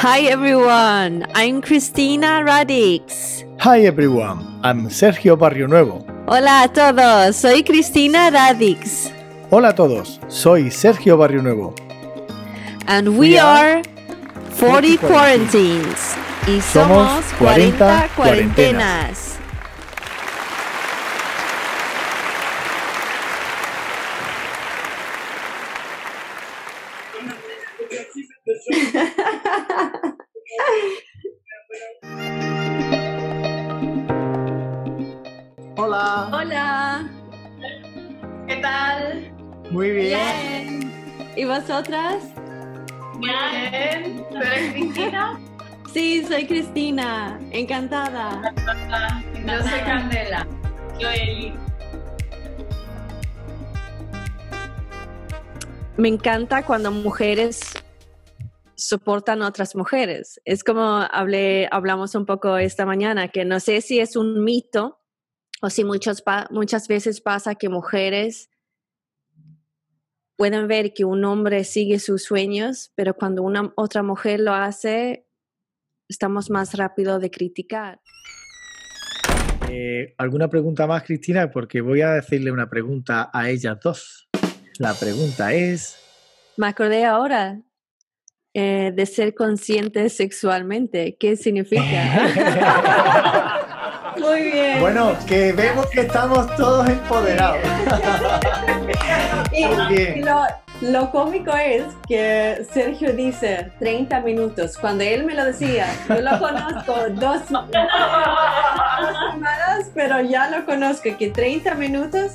Hi everyone, I'm Cristina Radix. Hi everyone, I'm Sergio Barrio Nuevo. Hola a todos, soy Cristina Radix. Hola a todos, soy Sergio Barrio Nuevo. And we, are 40 Quarantines. Y somos 40 cuarentenas. ¿Y vosotras? Bien. ¿Tú eres Cristina? Sí, soy Cristina. Encantada. Yo soy Candela. Yo Eli. Me encanta cuando mujeres soportan a otras mujeres. Es como hablé, hablamos un poco esta mañana, que no sé si es un mito o si muchos pa- muchas veces pasa que mujeres pueden ver que un hombre sigue sus sueños, pero cuando una otra mujer lo hace, estamos más rápido de criticar. Eh, ¿Alguna pregunta más, Cristina? Porque voy a decirle una pregunta a ellas dos. La pregunta es... Me acordé ahora eh, de ser consciente sexualmente. ¿Qué significa? Muy bien. bueno, que vemos que estamos todos empoderados. Y lo, lo cómico es que Sergio dice 30 minutos. Cuando él me lo decía, yo lo conozco dos, dos semanas, pero ya lo conozco, que 30 minutos.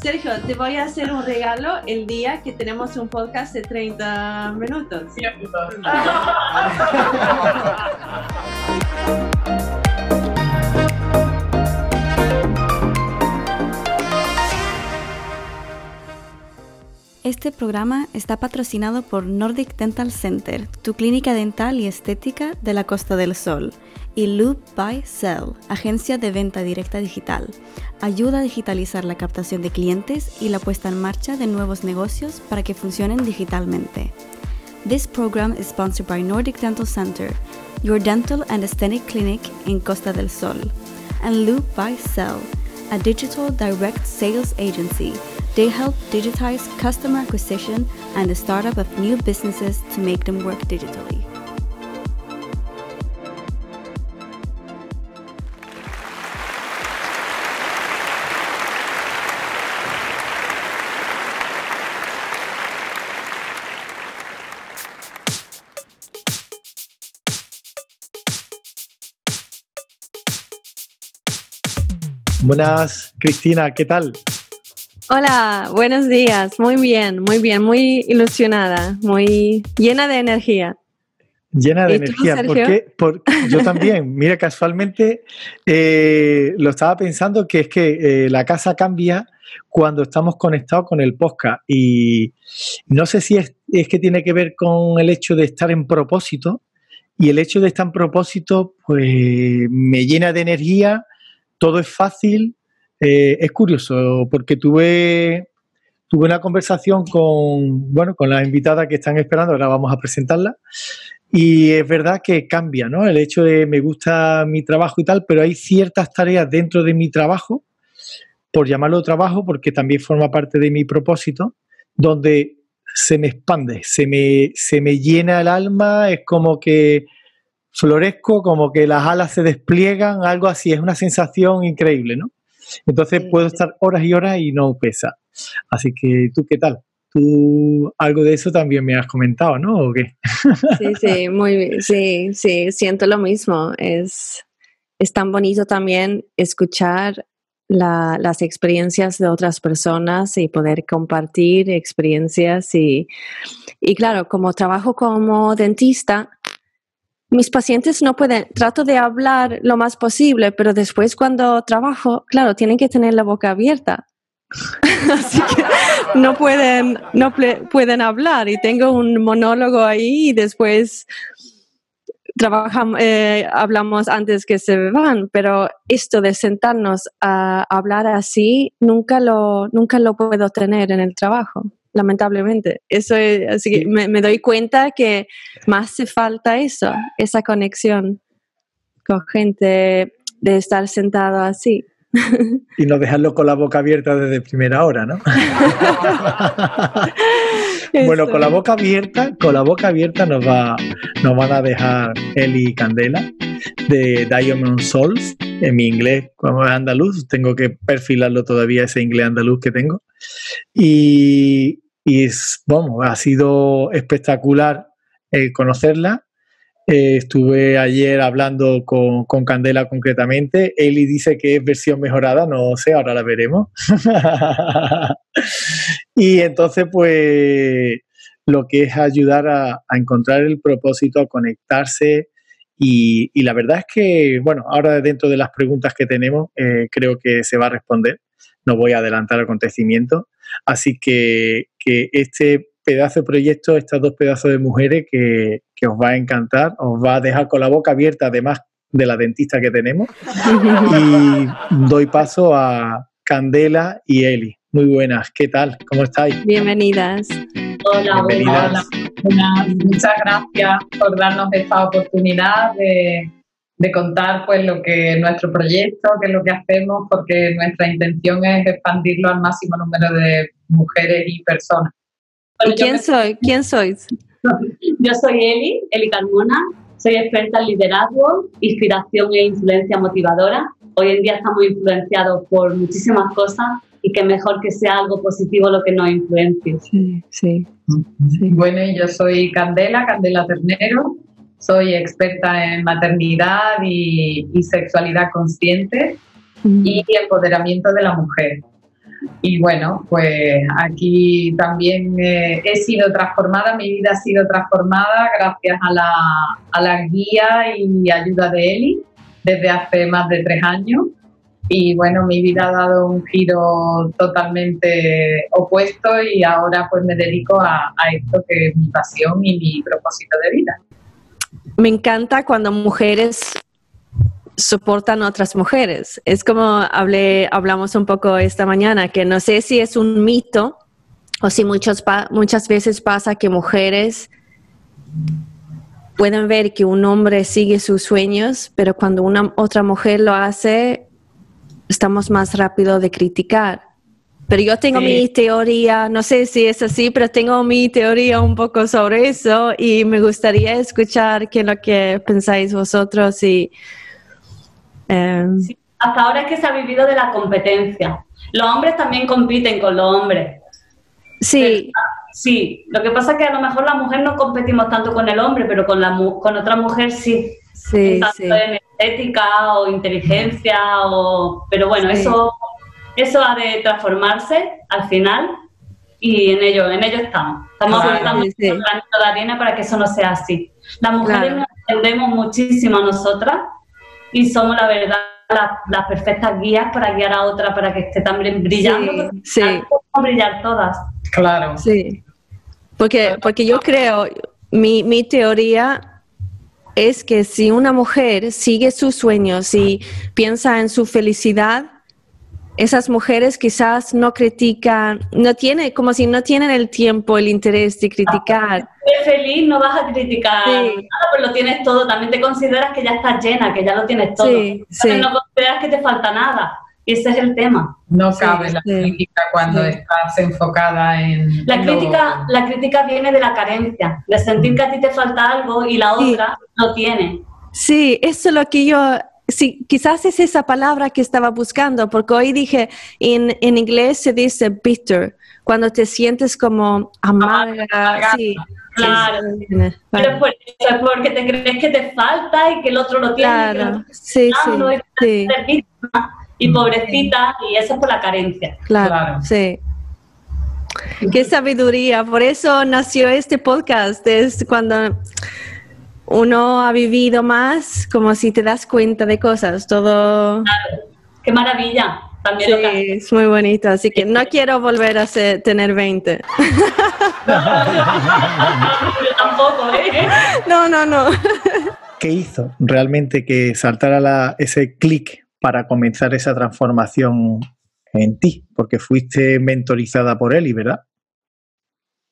Sergio, te voy a hacer un regalo el día que tenemos un podcast de 30 minutos. Este programa está patrocinado por Nordic Dental Center, tu clínica dental y estética de la Costa del Sol, y Loop by Cell, agencia de venta directa digital. Ayuda a digitalizar la captación de clientes y la puesta en marcha de nuevos negocios para que funcionen digitalmente. This program is sponsored by Nordic Dental Center, your dental and aesthetic clinic in Costa del Sol, and Loop by Cell, a digital direct sales agency. They help digitize customer acquisition and the startup of new businesses to make them work digitally. Buenas, Cristina, ¿qué tal? Hola, buenos días. Muy bien, muy bien, muy ilusionada, muy llena de energía. Llena de ¿Y tú, energía. ¿Por Sergio? qué? Por- yo también. Mira, casualmente eh, lo estaba pensando que es que eh, la casa cambia cuando estamos conectados con el podcast. Y no sé si es, es que tiene que ver con el hecho de estar en propósito. Y el hecho de estar en propósito, pues me llena de energía, todo es fácil. Eh, es curioso, porque tuve, tuve una conversación con, bueno, con la invitada que están esperando, ahora vamos a presentarla. Y es verdad que cambia, ¿no? El hecho de me gusta mi trabajo y tal, pero hay ciertas tareas dentro de mi trabajo, por llamarlo trabajo, porque también forma parte de mi propósito, donde se me expande, se me, se me llena el alma, es como que florezco, como que las alas se despliegan, algo así, es una sensación increíble, ¿no? Entonces Sí, puedo estar horas y horas y no pesa. Así que, ¿tú qué tal? Tú algo de eso también me has comentado, ¿no? ¿O qué? Sí, sí, muy bien. Sí, sí, siento lo mismo. Es, es tan bonito también escuchar la- las experiencias de otras personas y poder compartir experiencias. Y, y claro, como trabajo como dentista, mis pacientes no pueden, trato de hablar lo más posible, pero después cuando trabajo, claro, tienen que tener la boca abierta. Así que no pueden, no pueden hablar y tengo un monólogo ahí y después trabajamos, eh, hablamos antes que se van, pero esto de sentarnos a hablar así nunca lo, nunca lo puedo tener en el trabajo. Lamentablemente. Eso es, así que me, me doy cuenta que más hace falta eso, esa conexión con gente de estar sentado así. Y no dejarlo con la boca abierta desde primera hora, ¿no? bueno, con la boca abierta, con la boca abierta nos va, nos van a dejar Eli Candela de Diamond Souls. En mi inglés, como es andaluz, tengo que perfilarlo todavía ese inglés andaluz que tengo. Y, y es, vamos, ha sido espectacular eh, conocerla eh, estuve ayer hablando con, Candela concretamente. Eli dice que es versión mejorada, no sé, ahora la veremos. y entonces, pues, lo que es ayudar a, encontrar el propósito, a conectarse. Y, la verdad es que, bueno, ahora dentro de las preguntas que tenemos, eh, creo que se va a responder. No voy a adelantar acontecimiento. Así que, que este pedazo de proyecto, estas dos pedazos de mujeres que, os va a encantar, os va a dejar con la boca abierta, además de la dentista que tenemos. y doy paso a Candela y Eli. Muy buenas, ¿qué tal? ¿Cómo estáis? Bienvenidas. Hola, hola. Muchas gracias por darnos esta oportunidad de, de, contar pues lo que nuestro proyecto, qué es lo que hacemos, porque nuestra intención es expandirlo al máximo número de mujeres y personas. ¿Quién soy? ¿Quién sois? Yo soy Eli, Eli Carmona, soy experta en liderazgo, inspiración e influencia motivadora. Hoy en día estamos influenciados por muchísimas cosas y que mejor que sea algo positivo lo que nos influencie. Sí, sí. Bueno, y yo soy Candela, Candela Ternero, soy experta en maternidad y, y sexualidad consciente y empoderamiento de la mujer. Y bueno, pues aquí también eh, he sido transformada, mi vida ha sido transformada gracias a la, a la guía y ayuda de Eli desde hace más de tres años. Y bueno, mi vida ha dado un giro totalmente opuesto y ahora pues me dedico a, a esto que es mi pasión y mi propósito de vida. Me encanta cuando mujeres soportan otras mujeres. Es como hablé, hablamos un poco esta mañana, que no sé si es un mito o si muchos muchas veces pasa que mujeres pueden ver que un hombre sigue sus sueños, pero cuando una otra mujer lo hace, estamos más rápido de criticar. Pero yo tengo mi teoría, no sé si es así, pero tengo mi teoría un poco sobre eso y me gustaría escuchar qué es lo que pensáis vosotros y Em, hasta ahora es que se ha vivido de la competencia. Los hombres también compiten con los hombres. Sí. sí, lo que pasa es que a lo mejor la mujer no competimos tanto con el hombre, pero con, la, con otra mujer sí. Sí, tanto en estética o inteligencia, o, pero bueno, eso, eso ha de transformarse al final y en ello, en ello estamos. Estamos claro, sí, la arena para que eso no sea así. Las mujeres nos entendemos muchísimo a nosotras y somos la verdad las, perfectas guías para guiar a otra para que esté también brillando. Sí, sí. brillar todas. Claro. Sí. Porque, porque yo creo, mi, mi teoría es que si una mujer sigue sus sueños y piensa en su felicidad, esas mujeres quizás no critican, no tiene, como si no tienen el tiempo, el interés de criticar. Si eres feliz, no vas a criticar nada, pues lo tienes todo. También te consideras que ya estás llena, que ya lo tienes todo. Sí, No consideras que te falta nada. Y ese es el tema. No cabe la crítica cuando estás enfocada en. La crítica, la crítica viene de la carencia, de sentir que a ti te falta algo y la otra no tiene. Sí, eso es lo que yo sí, quizás es esa palabra que estaba buscando, porque hoy dije, en, en inglés se dice bitter, cuando te sientes como amarga. sí, claro. Pero por eso es porque te crees que te falta y que el otro lo tiene. Claro, sí, sí, sí. Y pobrecita, y eso es por la carencia. Claro, claro. sí. Qué sabiduría. Por eso nació este podcast. Es cuando uno ha vivido más, como si te das cuenta de cosas, todo... Qué maravilla. También sí, es muy bonito, así que no quiero volver a tener 20. tampoco, ¿eh? No, no, no. ¿Qué hizo realmente que saltara ese clic para comenzar esa transformación en ti? Porque fuiste mentorizada por él, ¿verdad?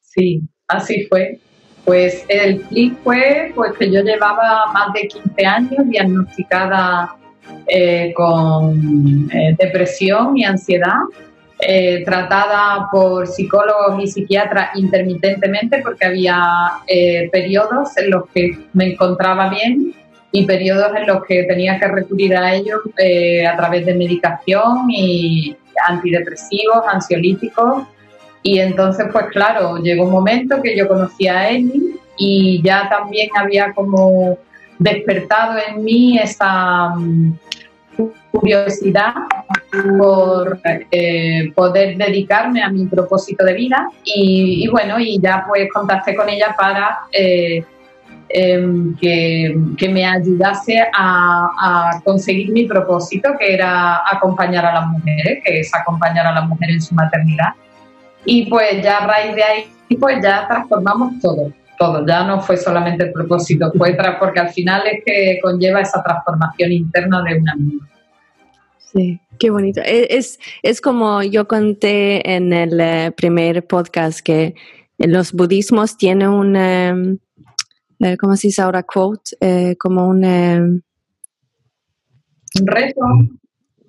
Sí, así fue. Pues el clic fue pues, que yo llevaba más de 15 años diagnosticada eh, con eh, depresión y ansiedad, eh, tratada por psicólogos y psiquiatras intermitentemente porque había periodos en los que me encontraba bien y periodos en los que tenía que recurrir a ellos a través de medicación y antidepresivos, ansiolíticos y entonces, pues claro, llegó un momento que yo conocí a Emi y ya también había como despertado en mí esa mm, curiosidad por eh, poder dedicarme a mi propósito de vida y, bueno, y ya pues contacté con ella para eh, em, que, me ayudase a, conseguir mi propósito, que era acompañar a las mujeres, que es acompañar a las mujeres en su maternidad. Y pues ya a raíz de ahí, pues ya transformamos todo, todo. Ya no fue solamente el propósito, fue porque al final es que conlleva esa transformación interna de una misma. Sí, qué bonito. E, es, es como yo conté en el eh, primer podcast que los budismos tienen un, em, eh, ¿cómo se dice ahora? Quote, eh, como un... Em, un reto.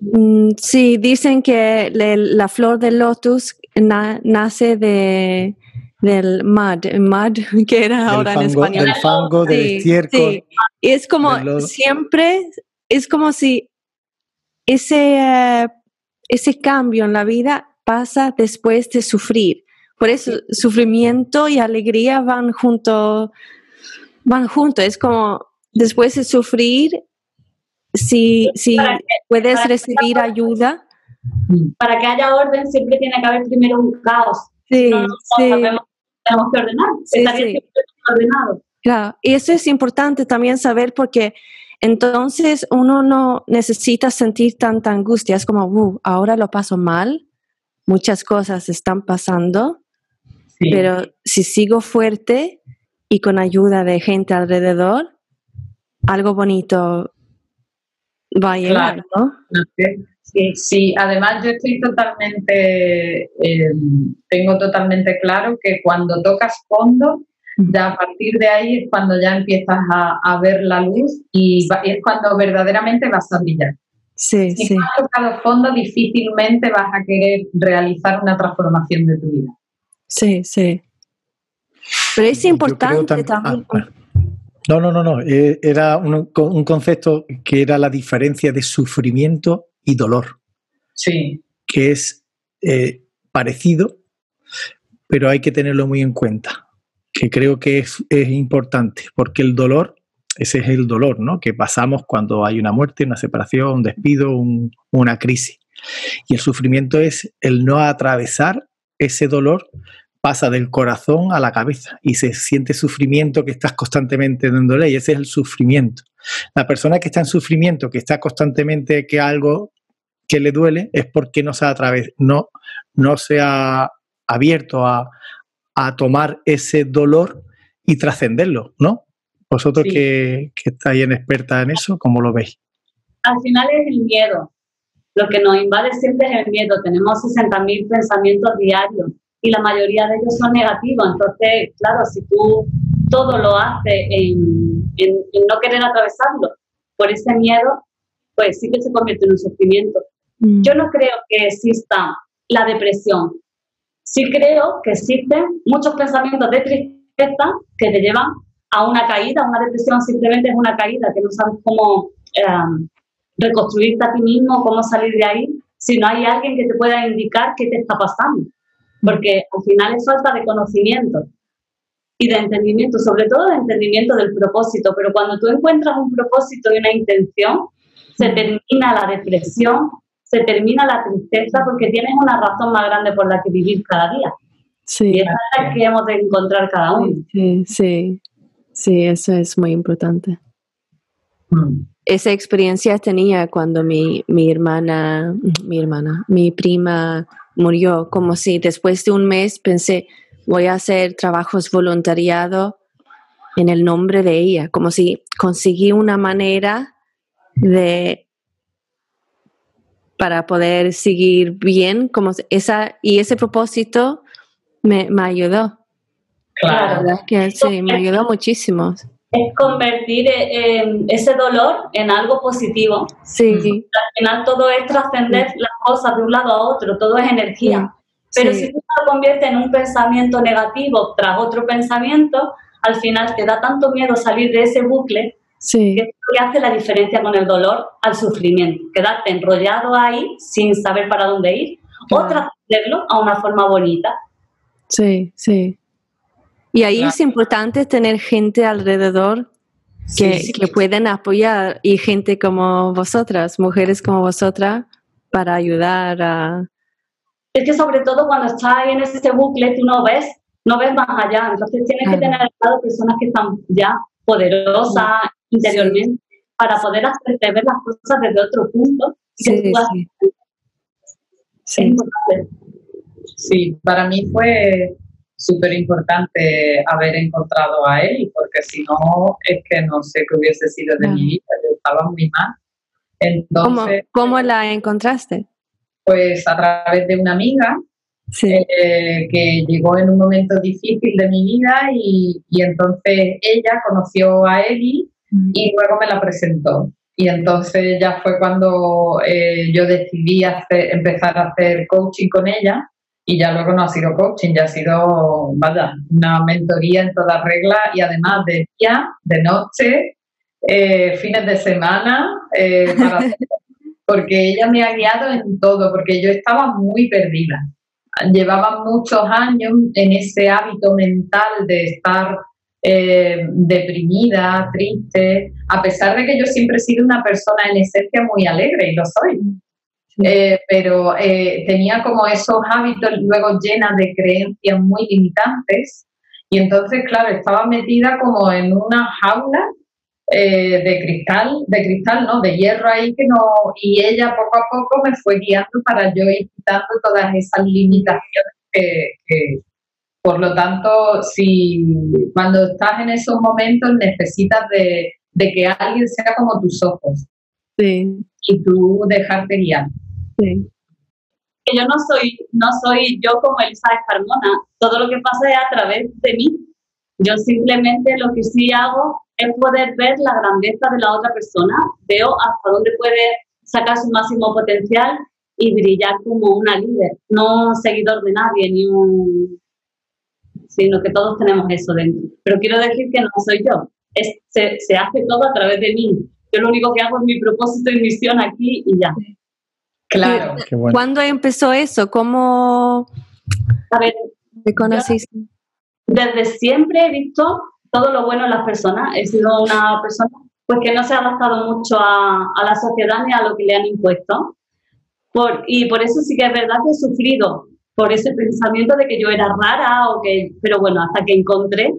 Mm, sí, dicen que la flor del lotus nace de del mud, mud que era ahora en español. Del fango, del estiércol. Es como siempre, es como si ese, ese cambio en la vida pasa después de sufrir. Por eso sufrimiento y alegría van junto, van juntos. Es como después de sufrir, si, si puedes recibir ayuda, para que haya orden siempre tiene que haber primero un caos. Sí, sí. tenemos que ordenar. Sí, sí. ordenado. Claro, y eso es importante también saber porque entonces uno no necesita sentir tanta angustia. Es como, uh, ahora lo paso mal, muchas cosas están pasando, pero si sigo fuerte y con ayuda de gente alrededor, algo bonito va a llegar, ¿no? Sí, sí, además yo estoy totalmente, eh, tengo totalmente claro que cuando tocas fondo, ya a partir de ahí es cuando ya empiezas a, ver la luz y es cuando verdaderamente vas a brillar. Sí, si no has tocado fondo, difícilmente vas a querer realizar una transformación de tu vida. Sí, sí. Pero es importante también. Ah, no, no, no, no. Eh, era un, un concepto que era la diferencia de sufrimiento y dolor. Sí. Que es eh, parecido, pero hay que tenerlo muy en cuenta, que creo que es, importante, porque el dolor, ese es el dolor, ¿no? Que pasamos cuando hay una muerte, una separación, un despido, una crisis. Y el sufrimiento es el no atravesar ese dolor pasa del corazón a la cabeza y se siente sufrimiento que estás constantemente dándole y ese es el sufrimiento. La persona que está en sufrimiento, que está constantemente que algo que le duele es porque no se ha, no, no se ha abierto a, tomar ese dolor y trascenderlo, ¿no? Vosotros que, que, estáis en experta en eso, ¿cómo lo veis? Al final es el miedo. Lo que nos invade siempre es el miedo. Tenemos 60.000 pensamientos diarios y la mayoría de ellos son negativos. Entonces, claro, si tú todo lo haces en, en no querer atravesarlo por ese miedo, pues sí que se convierte en un sufrimiento. Mm. Yo no creo que exista la depresión. Sí creo que existen muchos pensamientos de tristeza que te llevan a una caída. Una depresión simplemente es una caída, que no sabes cómo em, reconstruirte a ti mismo, cómo salir de ahí, si no hay alguien que te pueda indicar qué te está pasando. Porque al final es falta de conocimiento y de entendimiento, sobre todo de entendimiento del propósito. Pero cuando tú encuentras un propósito y una intención, se termina la depresión, se termina la tristeza porque tienes una razón más grande por la que vivir cada día. Sí. Y esa es la que hemos de encontrar cada uno. Sí, sí, sí, eso es muy importante. Mm. Esa experiencia tenía cuando mi, mi hermana, mi hermana, mi prima murió, como si después de un mes pensé, voy a hacer trabajos voluntariado en el nombre de ella, como si conseguí una manera de para poder seguir bien, como esa, y ese propósito me, ayudó. Claro, la que sí, me ayudó muchísimo. Es convertir eh, ese dolor en algo positivo. Sí. Al final todo es trascender las cosas de un lado a otro, todo es energía. Pero si tú lo conviertes en un pensamiento negativo tras otro pensamiento, al final te da tanto miedo salir de ese bucle sí. que hace la diferencia con el dolor al sufrimiento. Quedarte enrollado ahí sin saber para dónde ir o trascenderlo a una forma bonita. Sí, sí. Y ahí es importante tener gente alrededor que, que pueden apoyar y gente como vosotras, mujeres como vosotras, para ayudar a... Es que sobre todo cuando estás ahí en ese bucle, tú no ves, no ves más allá. Entonces tienes que tener al lado personas que están ya poderosas interiormente para poder hacerte ver las cosas desde otro punto. Sí, sí. sí, para mí fue súper importante haber encontrado a él, porque si no, es que no sé qué hubiese sido de mi vida, yo estaba muy mal. Entonces, ¿Cómo, la encontraste? Pues a través de una amiga eh, que llegó en un momento difícil de mi vida y, y entonces ella conoció a Eli mm. y luego me la presentó. Y entonces ya fue cuando eh, yo decidí hacer, empezar a hacer coaching con ella y ya luego no ha sido coaching, ya ha sido, vaya, una mentoría en toda regla y además de día, de noche, eh, fines de semana, eh, porque ella me ha guiado en todo, porque yo estaba muy perdida. Llevaba muchos años en ese hábito mental de estar eh, deprimida, triste, a pesar de que yo siempre he sido una persona en esencia muy alegre y lo soy. Eh, pero eh, tenía como esos hábitos luego llenas de creencias muy limitantes y entonces, claro, estaba metida como en una jaula eh, de cristal, de cristal, ¿no? De hierro ahí que no, y ella poco a poco me fue guiando para yo ir quitando todas esas limitaciones que, por lo tanto, si cuando estás en esos momentos necesitas de, de que alguien sea como tus ojos. Sí. Y tú dejarte guiar. Yo no soy, no soy yo como Elizabeth Carmona, todo lo que pasa es a través de mí. Yo simplemente lo que sí hago es poder ver la grandeza de la otra persona, veo hasta dónde puede sacar su máximo potencial y brillar como una líder, no seguidor de nadie, ni un sino que todos tenemos eso dentro. Pero quiero decir que no soy yo, se, se hace todo a través de mí. Yo lo único que hago es mi propósito y misión aquí y ya. Claro. ¿Cuándo empezó eso? ¿Cómo a ver, te conociste? Desde siempre he visto todo lo bueno en las personas. He sido una persona pues que no se ha adaptado mucho a, la sociedad ni a lo que le han impuesto. Por, y por eso sí que es verdad que he sufrido por ese pensamiento de que yo era rara o que, pero bueno, hasta que encontré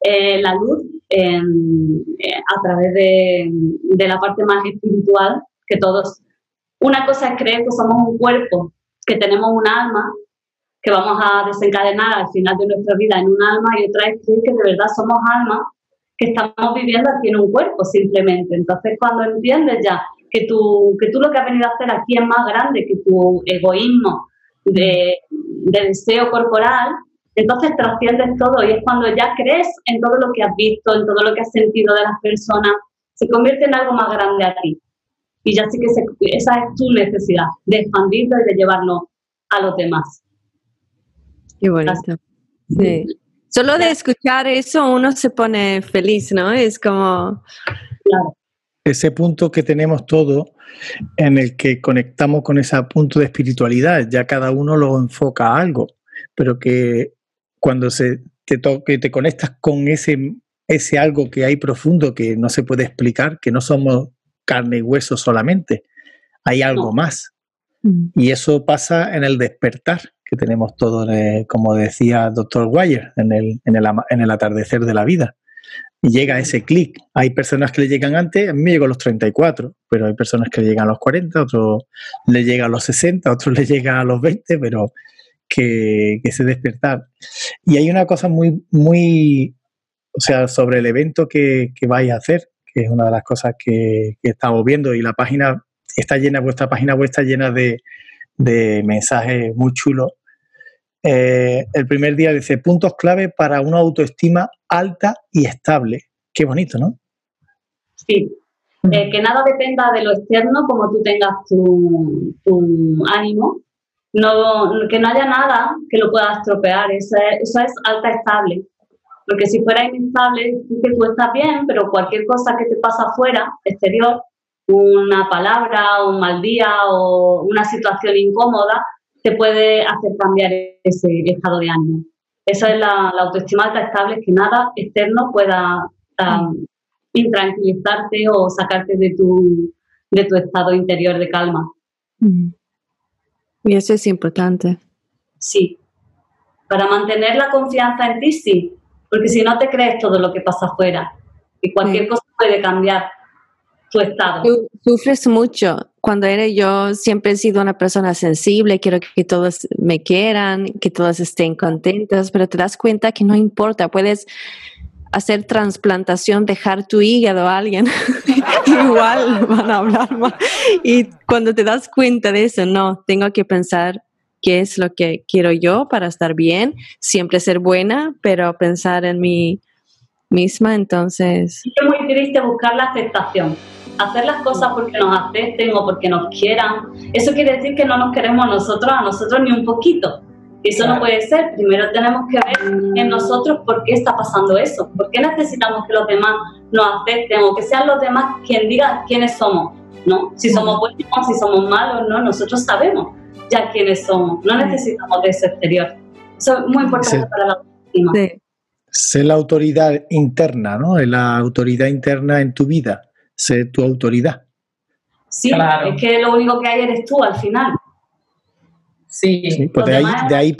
eh, la luz eh, a través de, de, la parte más espiritual que todos una cosa es creer que somos un cuerpo, que tenemos un alma, que vamos a desencadenar al final de nuestra vida en un alma, y otra es creer que de verdad somos almas que estamos viviendo aquí en un cuerpo simplemente. Entonces, cuando entiendes ya que tú, que tú lo que has venido a hacer aquí es más grande que tu egoísmo de, de deseo corporal, entonces trasciendes todo y es cuando ya crees en todo lo que has visto, en todo lo que has sentido de las personas, se convierte en algo más grande a ti y ya sé que esa es tu necesidad, de expandirlo y de llevarlo a los demás. Qué bonito. Sí. Solo de escuchar eso uno se pone feliz, ¿no? Es como... Claro. Ese punto que tenemos todo en el que conectamos con ese punto de espiritualidad, ya cada uno lo enfoca a algo, pero que cuando se te, que te conectas con ese, ese algo que hay profundo que no se puede explicar, que no somos carne y hueso solamente, hay algo más. Mm. Y eso pasa en el despertar que tenemos todo, como decía doctor Wire, en el, en, el, en el atardecer de la vida. Llega ese clic. Hay personas que le llegan antes, a mí me llegó a los 34, pero hay personas que le llegan a los 40, otros le llegan a los 60, otros le llegan a los 20, pero que, que ese despertar. Y hay una cosa muy, muy, o sea, sobre el evento que, que vais a hacer, que es una de las cosas que, estamos viendo y la página está llena, vuestra página web está llena de, mensajes muy chulos Eh, el primer día dice puntos clave para una autoestima alta y estable. Qué bonito, ¿no? Sí. Eh, que nada dependa de lo externo, como tú tengas tu, ánimo. No, que no haya nada que lo pueda estropear. Eso es, eso es alta estable. Porque si fuera inestable, que tú estás bien, pero cualquier cosa que te pasa afuera, exterior, una palabra, un mal día o una situación incómoda, te puede hacer cambiar ese estado de ánimo. Esa es la, autoestima alta estable, que nada externo pueda um, intranquilizarte o sacarte de tu, de tu estado interior de calma. Mm. Y eso es importante. Sí. Para mantener la confianza en ti, sí. Porque si no te crees todo lo que pasa afuera, y cualquier cosa puede cambiar tu estado. sufres mucho. Cuando era yo, siempre he sido una persona sensible, quiero que todos me quieran, que todos estén contentos, pero te das cuenta que no importa, puedes hacer trasplantación, dejar tu hígado a alguien, igual van a hablar más. Y cuando te das cuenta de eso, no, tengo que pensar qué es lo que quiero yo para estar bien, siempre ser buena, pero pensar en mí misma, entonces... Es muy triste buscar la aceptación hacer las cosas porque nos acepten o porque nos quieran, eso quiere decir que no nos queremos nosotros a nosotros ni un poquito. Eso no puede ser. Primero tenemos que ver en nosotros por qué está pasando eso, por qué necesitamos que los demás nos acepten o que sean los demás quien diga quiénes somos, ¿no? Si somos buenos, si somos malos, ¿no? Nosotros sabemos ya quiénes somos, no necesitamos de ese exterior. Eso es muy importante para la autoestima. Ser la autoridad interna, ¿no? La autoridad interna en tu vida ser tu autoridad. Sí, es que lo único que hay eres tú al final. Sí, pues de ahí, de, ahí,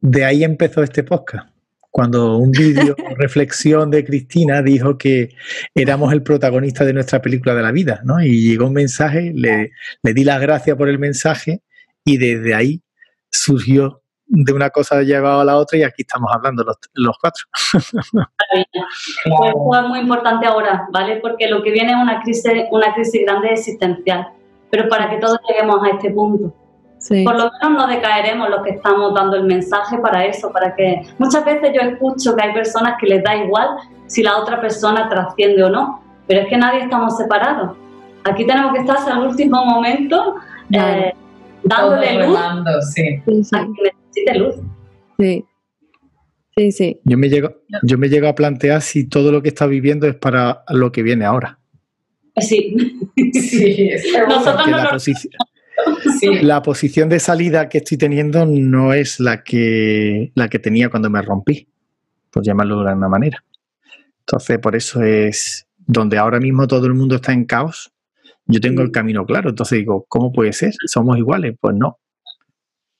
de ahí empezó este podcast. Cuando un vídeo reflexión de Cristina dijo que éramos el protagonista de nuestra película de la vida, ¿no? Y llegó un mensaje, le, le di las gracias por el mensaje y desde ahí surgió de una cosa llevado a la otra y aquí estamos hablando los, los cuatro. es muy importante ahora, ¿vale? Porque lo que viene es una crisis, una crisis grande existencial, pero para que todos lleguemos a este punto. Por lo menos no decaeremos los que estamos dando el mensaje para eso, para que muchas veces yo escucho que hay personas que les da igual si la otra persona trasciende o no, pero es que nadie estamos separados. Aquí tenemos que estar hasta el último momento eh, dándole luz sí. a necesite luz. Sí. Sí, sí. Yo me, llego, yo me llego a plantear si todo lo que está viviendo es para lo que viene ahora. Sí. sí Nosotros no la, posición, la posición de salida que estoy teniendo no es la que, la que tenía cuando me rompí, por llamarlo de alguna manera. Entonces, por eso es donde ahora mismo todo el mundo está en caos. Yo tengo el camino claro. Entonces digo, ¿cómo puede ser? ¿Somos iguales? Pues no.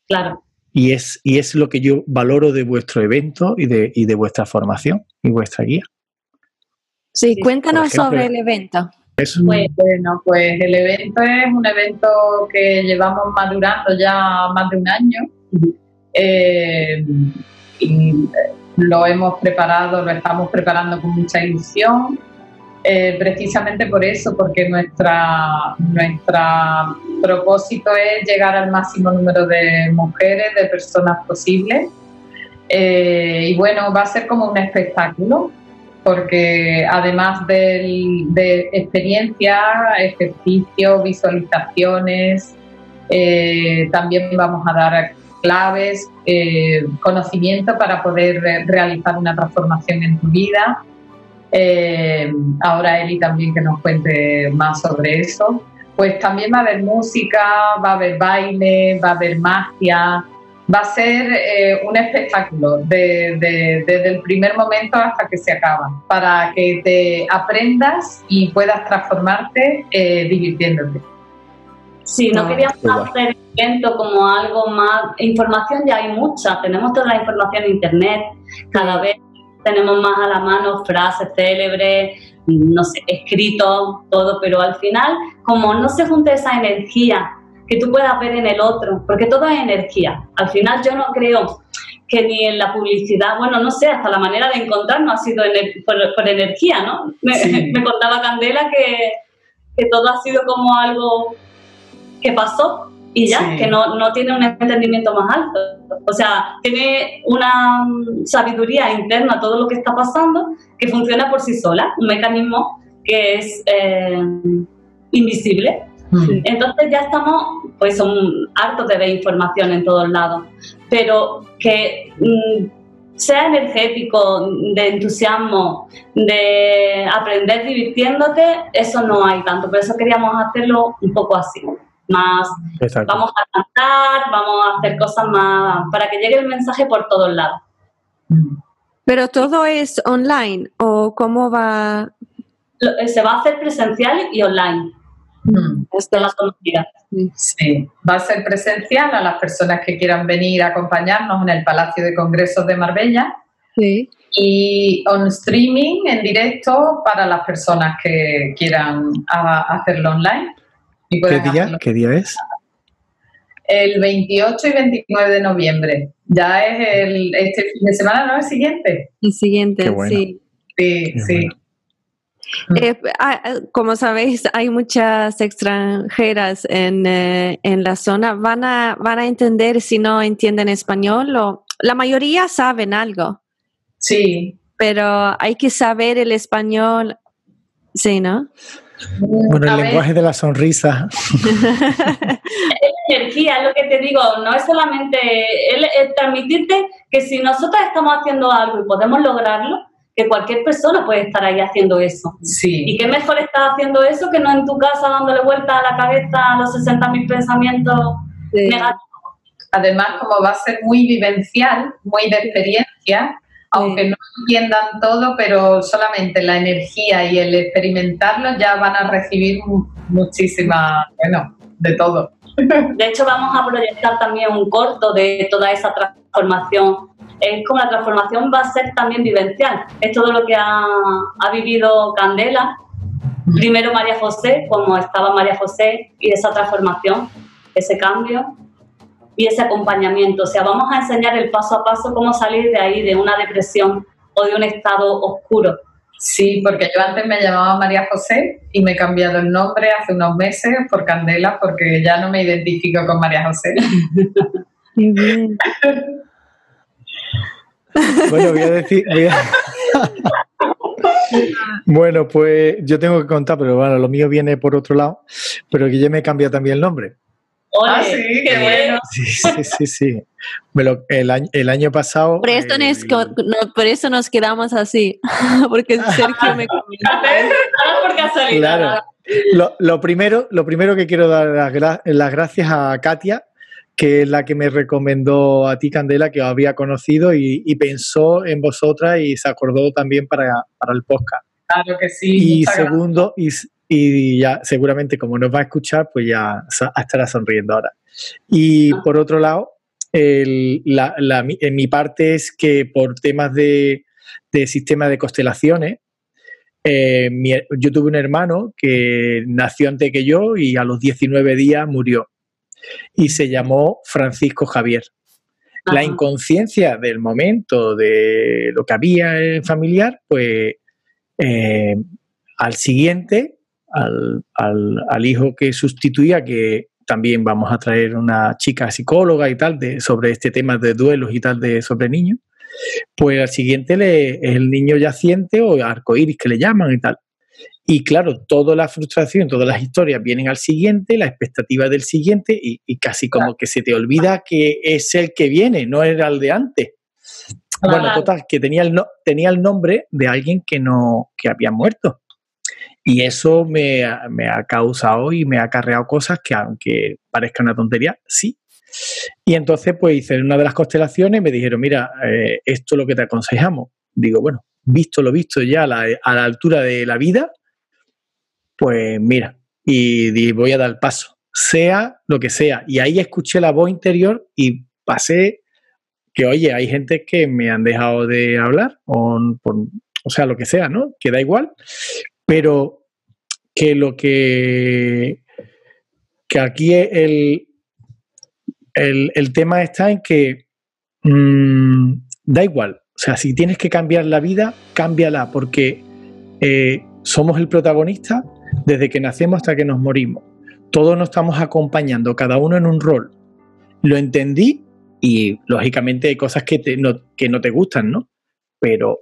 Claro. Y es, y es lo que yo valoro de vuestro evento y de, y de vuestra formación y vuestra guía. Sí, cuéntanos sobre el evento. Pues, bueno, pues el evento es un evento que llevamos madurando ya más de un año. Eh, y lo hemos preparado, lo estamos preparando con mucha ilusión. Eh, precisamente por eso, porque nuestra, nuestra propósito es llegar al máximo número de mujeres, de personas posibles. Eh, y bueno, va a ser como un espectáculo, porque además de, experiencia, ejercicios, visualizaciones, eh, también vamos a dar claves, conocimiento para poder realizar una transformación en tu vida eh, ahora Eli también que nos cuente más sobre eso. Pues también va a haber música, va a haber baile, va a haber magia, va a ser eh, un espectáculo desde el primer momento hasta que se acaba, para que te aprendas y puedas transformarte eh, divirtiéndote. Sí, no ah, queríamos hacer el evento como algo más. Información ya hay mucha, tenemos toda la información en internet, cada vez tenemos más a la mano frases célebres, no sé, escritos, todo, pero al final, como no se junta esa energía que tú puedas ver en el otro, porque todo es energía. Al final yo no creo que ni en la publicidad, bueno, no sé, hasta la manera de encontrarnos ha sido por, energía, ¿no? Me, contaba Candela que, que todo ha sido como algo que pasó y ya, que no, no tiene un entendimiento más alto. O sea, tiene una sabiduría interna todo lo que está pasando que funciona por sí sola, un mecanismo que es eh, invisible. Mm. Entonces ya estamos, pues son hartos de ver información en todos lados, pero que mm, sea energético, de entusiasmo, de aprender divirtiéndote, eso no hay tanto. Por eso queríamos hacerlo un poco así más vamos a cantar, vamos a hacer cosas más para que llegue el mensaje por todos lados. Pero todo es online o cómo va? Eh, se va a hacer presencial y online. Mm. Sí, va a ser presencial a las personas que quieran venir a acompañarnos en el Palacio de Congresos de Marbella. Sí. Y on streaming en directo para las personas que quieran hacerlo online. ¿Qué día? ¿Qué día es? El 28 y 29 de noviembre. Ya es el este fin de semana, ¿no? El siguiente. El siguiente, sí. Sí, sí. Eh, ah, como sabéis, hay muchas extranjeras en, eh, en, la zona. ¿Van a, ¿Van a entender si no entienden español? O, la mayoría saben algo. Sí. Pero hay que saber el español. Sí, ¿no? Bueno, el lenguaje de la sonrisa. energía, es lo que te digo, no es solamente el, transmitirte que si nosotros estamos haciendo algo y podemos lograrlo, que cualquier persona puede estar ahí haciendo eso. Sí. Y qué mejor estás haciendo eso que no en tu casa dándole vuelta a la cabeza a los 60.000 pensamientos negativos. Además, como va a ser muy vivencial, muy de experiencia, aunque no entiendan todo, pero solamente la energía y el experimentarlo ya van a recibir muchísima, bueno, de todo. De hecho, vamos a proyectar también un corto de toda esa transformación. Es como la transformación va a ser también vivencial. Es todo lo que ha, ha vivido Candela. Primero María José, como estaba María José, y esa transformación, ese cambio y ese acompañamiento. O sea, vamos a enseñar el paso a paso cómo salir de ahí, de una depresión o de un estado oscuro. Sí, porque yo antes me llamaba María José y me he cambiado el nombre hace unos meses por Candela porque ya no me identifico con María José. bueno, voy a decir... bueno, pues yo tengo que contar, pero bueno, lo mío viene por otro lado, pero que ya me he cambiado también el nombre. Ah, sí, qué bueno. Sí, sí, sí. sí. el, año, el año pasado. Por, esto por eso nos quedamos así, porque Sergio me porque Claro. Lo, lo, primero, lo primero que quiero dar las, gracias a Katia, que es la que me recomendó a ti, Candela, que os había conocido y, pensó en vosotras y se acordó también para, para el podcast. Claro que sí. Y segundo, y, y ya seguramente como nos va a escuchar, pues ya estará sonriendo ahora. Y ah. por otro lado, en mi parte es que por temas de, sistema de constelaciones, eh, yo tuve un hermano que nació antes que yo y a los 19 días murió. Y se llamó Francisco Javier. La inconsciencia del momento de lo que había en familiar, pues eh, al siguiente al, al, hijo que sustituía, que también vamos a traer una chica psicóloga y tal de, sobre este tema de duelos y tal de sobre niños, pues al siguiente le, es el niño yaciente o arcoíris que le llaman y tal. Y claro, toda la frustración, todas las historias vienen al siguiente, la expectativa del siguiente y, casi como que se te olvida que es el que viene, no era el de antes. Bueno, total, que tenía el, no, tenía el nombre de alguien que no que había muerto. Y eso me, ha causado y me ha acarreado cosas que, aunque parezca una tontería, sí. Y entonces, pues hice una de las constelaciones y me dijeron, mira, eh, esto es lo que te aconsejamos. Digo, bueno, visto lo visto ya a la, altura de la vida, pues mira, y, voy a dar paso, sea lo que sea. Y ahí escuché la voz interior y pasé que, oye, hay gente que me han dejado de hablar, o, o sea, lo que sea, ¿no? Que da igual, pero que lo que, que aquí el, el, tema está en que mm, da igual. O sea, si tienes que cambiar la vida, cámbiala, porque eh, somos el protagonista desde que nacemos hasta que nos morimos. todos nos estamos acompañando, cada uno en un rol. Lo entendí y lógicamente hay cosas que, no, que no te gustan, ¿no? Pero,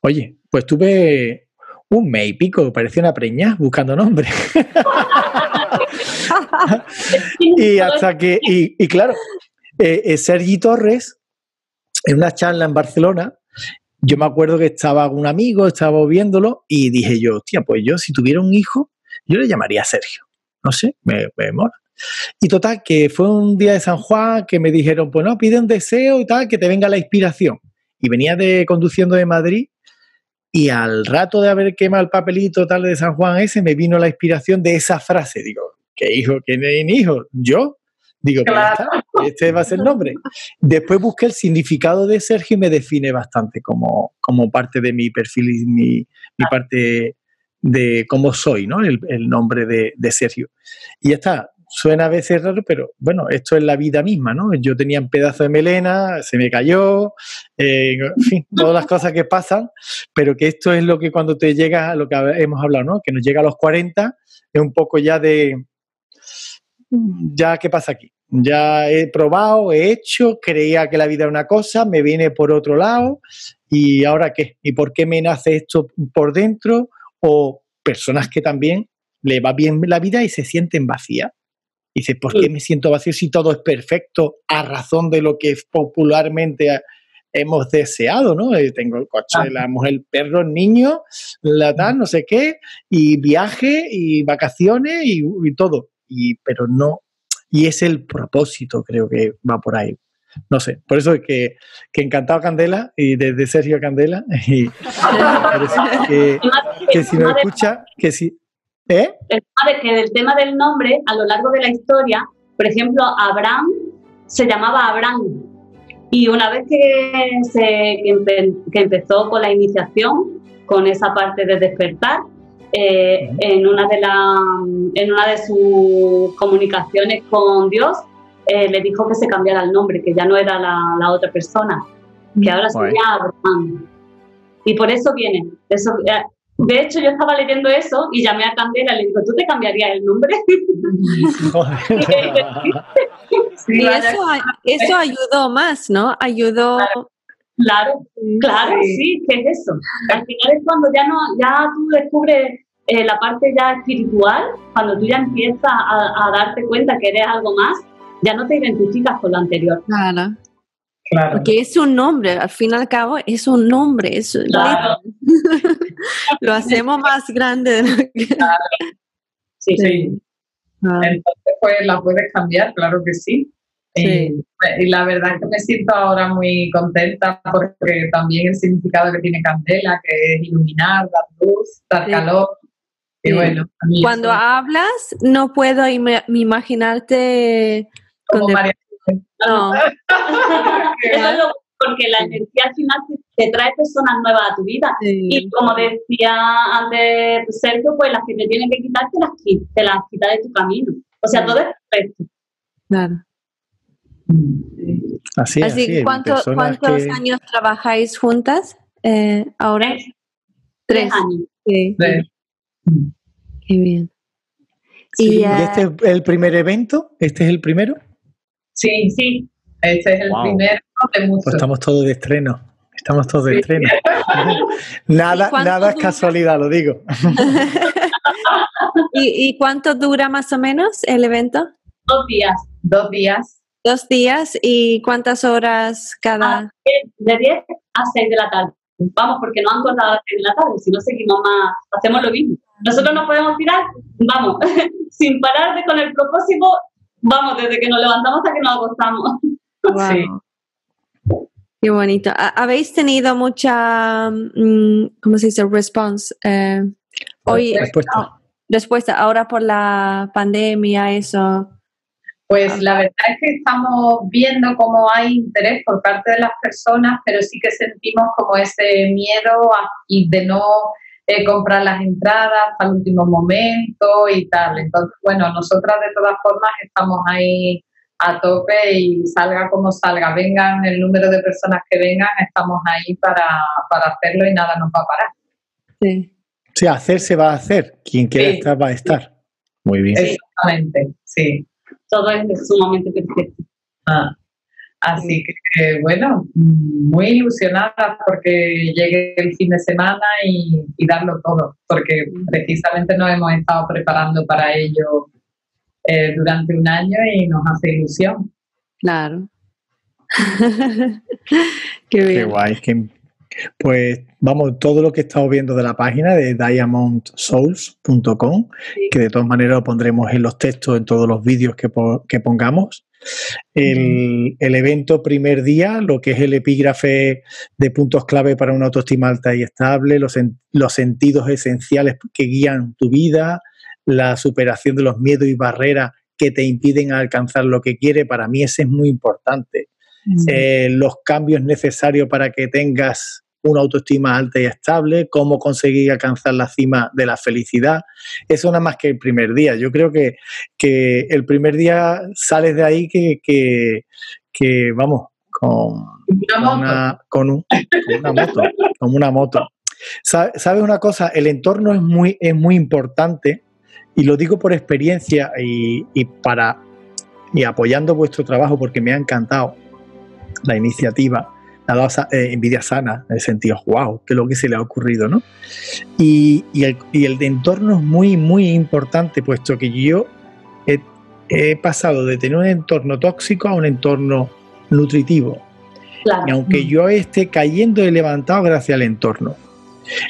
oye, pues tuve un mes y pico, parecía una preña buscando nombre. y hasta que, y, claro, eh, eh, Sergi Torres, en una charla en Barcelona, yo me acuerdo que estaba un amigo, estaba viéndolo y dije yo, hostia, pues yo si tuviera un hijo, yo le llamaría Sergio. No sé, me, me mola. Y total, que fue un día de San Juan que me dijeron, pues no, pide un deseo y tal, que te venga la inspiración. Y venía de conduciendo de Madrid y al rato de haber quemado el papelito tal de San Juan ese, me vino la inspiración de esa frase. Digo, ¿qué hijo? ¿Quién es hijo? ¿Yo? Digo, pues este va a ser el nombre. Después busqué el significado de Sergio y me define bastante como, como parte de mi perfil y mi, mi parte de cómo soy, ¿no? El, nombre de, de, Sergio. Y ya está, suena a veces raro, pero bueno, esto es la vida misma, ¿no? Yo tenía un pedazo de melena, se me cayó, eh, en fin, todas las cosas que pasan, pero que esto es lo que cuando te llega, lo que hemos hablado, ¿no? Que nos llega a los 40, es un poco ya de, ya, ¿qué pasa aquí? Ya he probado, he hecho, creía que la vida era una cosa, me viene por otro lado, ¿y ahora qué? ¿Y por qué me nace esto por dentro? O personas que también le va bien la vida y se sienten vacías Dice, ¿por qué me siento vacío si todo es perfecto a razón de lo que popularmente hemos deseado, ¿no? Eh, tengo el coche, la mujer, el perro, el niño, la tal, no sé qué, y viaje, y vacaciones, y, todo. Y, pero no, y es el propósito, creo que va por ahí. No sé, por eso es que, que encantado Candela, y desde Sergio Candela, y que, que si nos escucha, que si, ¿Eh? El tema de, que del tema del nombre, a lo largo de la historia, por ejemplo, Abraham se llamaba Abraham. Y una vez que, se, que, empezó con la iniciación, con esa parte de despertar, eh, en, una de la, en una de sus comunicaciones con Dios, eh, le dijo que se cambiara el nombre, que ya no era la, la otra persona, que ahora sería Abraham. Y por eso viene. Eso, de hecho, yo estaba leyendo eso y llamé a Candela y le digo, ¿tú te cambiarías el nombre? y eso, eso ayudó más, ¿no? Ayudó... Claro, claro, sí. ¿qué es eso? Al final es cuando ya, no, ya tú descubres eh, la parte ya espiritual, cuando tú ya empiezas a, a darte cuenta que eres algo más, ya no te identificas con lo anterior. Claro. Porque es un nombre, al fin y al cabo es un nombre, es lo hacemos más grande. Sí, sí. Ah. Entonces, pues la puedes cambiar, claro que sí. Y, la verdad es que me siento ahora muy contenta porque también el significado que tiene Candela, que es iluminar, dar luz, dar calor. Y bueno, Cuando hablas, no puedo imaginarte como María no. porque la energía al final te, trae personas nuevas a tu vida. Y como decía antes Sergio, pues las que te tienen que quitar, te las, te las quita de tu camino. O sea, todo es perfecto. Claro. Así, así, ¿cuántos años trabajáis juntas eh, ahora? Tres. años. Sí. Qué bien. ¿Y, este es el primer evento? ¿Este es el primero? Sí, sí. Este es el primero de muchos. Pues estamos todos de estreno. Estamos todos de estreno. nada, nada es casualidad, lo digo. ¿Y, cuánto dura más o menos el evento? Dos días. Dos días. Dos días. ¿Y cuántas horas cada? Ah, de 10 a 6 de la tarde. Vamos, porque no han cortado a las 6 de la tarde, si no seguimos más, hacemos lo mismo. Nosotros no podemos tirar, vamos, sin parar de con el propósito vamos, desde que nos levantamos hasta que nos acostamos. Sí. Qué bonito. ¿Habéis tenido mucha, mm, ¿cómo se dice? Response. Eh, hoy, respuesta. respuesta. Ahora por la pandemia, eso. Pues la verdad es que estamos viendo cómo hay interés por parte de las personas, pero sí que sentimos como ese miedo y de no eh, comprar las entradas hasta el último momento y tal. Entonces, bueno, nosotras de todas formas estamos ahí a tope y salga como salga, vengan el número de personas que vengan, estamos ahí para, hacerlo y nada nos va a parar. Sí. Sí, hacer se va a hacer. Quien quiera estar va a estar. Muy bien. Exactamente, sí. Todo es sumamente perfecto. Ah, así que, bueno, muy ilusionada porque llegue el fin de semana y, darlo todo, porque precisamente nos hemos estado preparando para ello eh, durante un año y nos hace ilusión. Claro. Qué, bien. Qué guay. pues vamos, todo lo que he estado viendo de la página de diamondsouls.com, que de todas maneras lo pondremos en los textos, en todos los vídeos que, pongamos. El, evento primer día, lo que es el epígrafe de puntos clave para una autoestima alta y estable, los, los sentidos esenciales que guían tu vida, la superación de los miedos y barreras que te impiden alcanzar lo que quiere, para mí ese es muy importante. Eh, los cambios necesarios para que tengas una autoestima alta y estable, cómo conseguir alcanzar la cima de la felicidad. Eso nada más que el primer día. Yo creo que, que el primer día sales de ahí que, que, vamos, con, una, con, una moto, con una moto. ¿Sabes una cosa? El entorno es muy, es muy importante y lo digo por experiencia y, y para y apoyando vuestro trabajo porque me ha encantado la iniciativa dado eh, envidia sana, en el sentido, wow, qué es lo que se le ha ocurrido, ¿no? Y, el, y el, entorno es muy, muy importante, puesto que yo he, pasado de tener un entorno tóxico a un entorno nutritivo. Y aunque yo esté cayendo, he levantado gracias al entorno.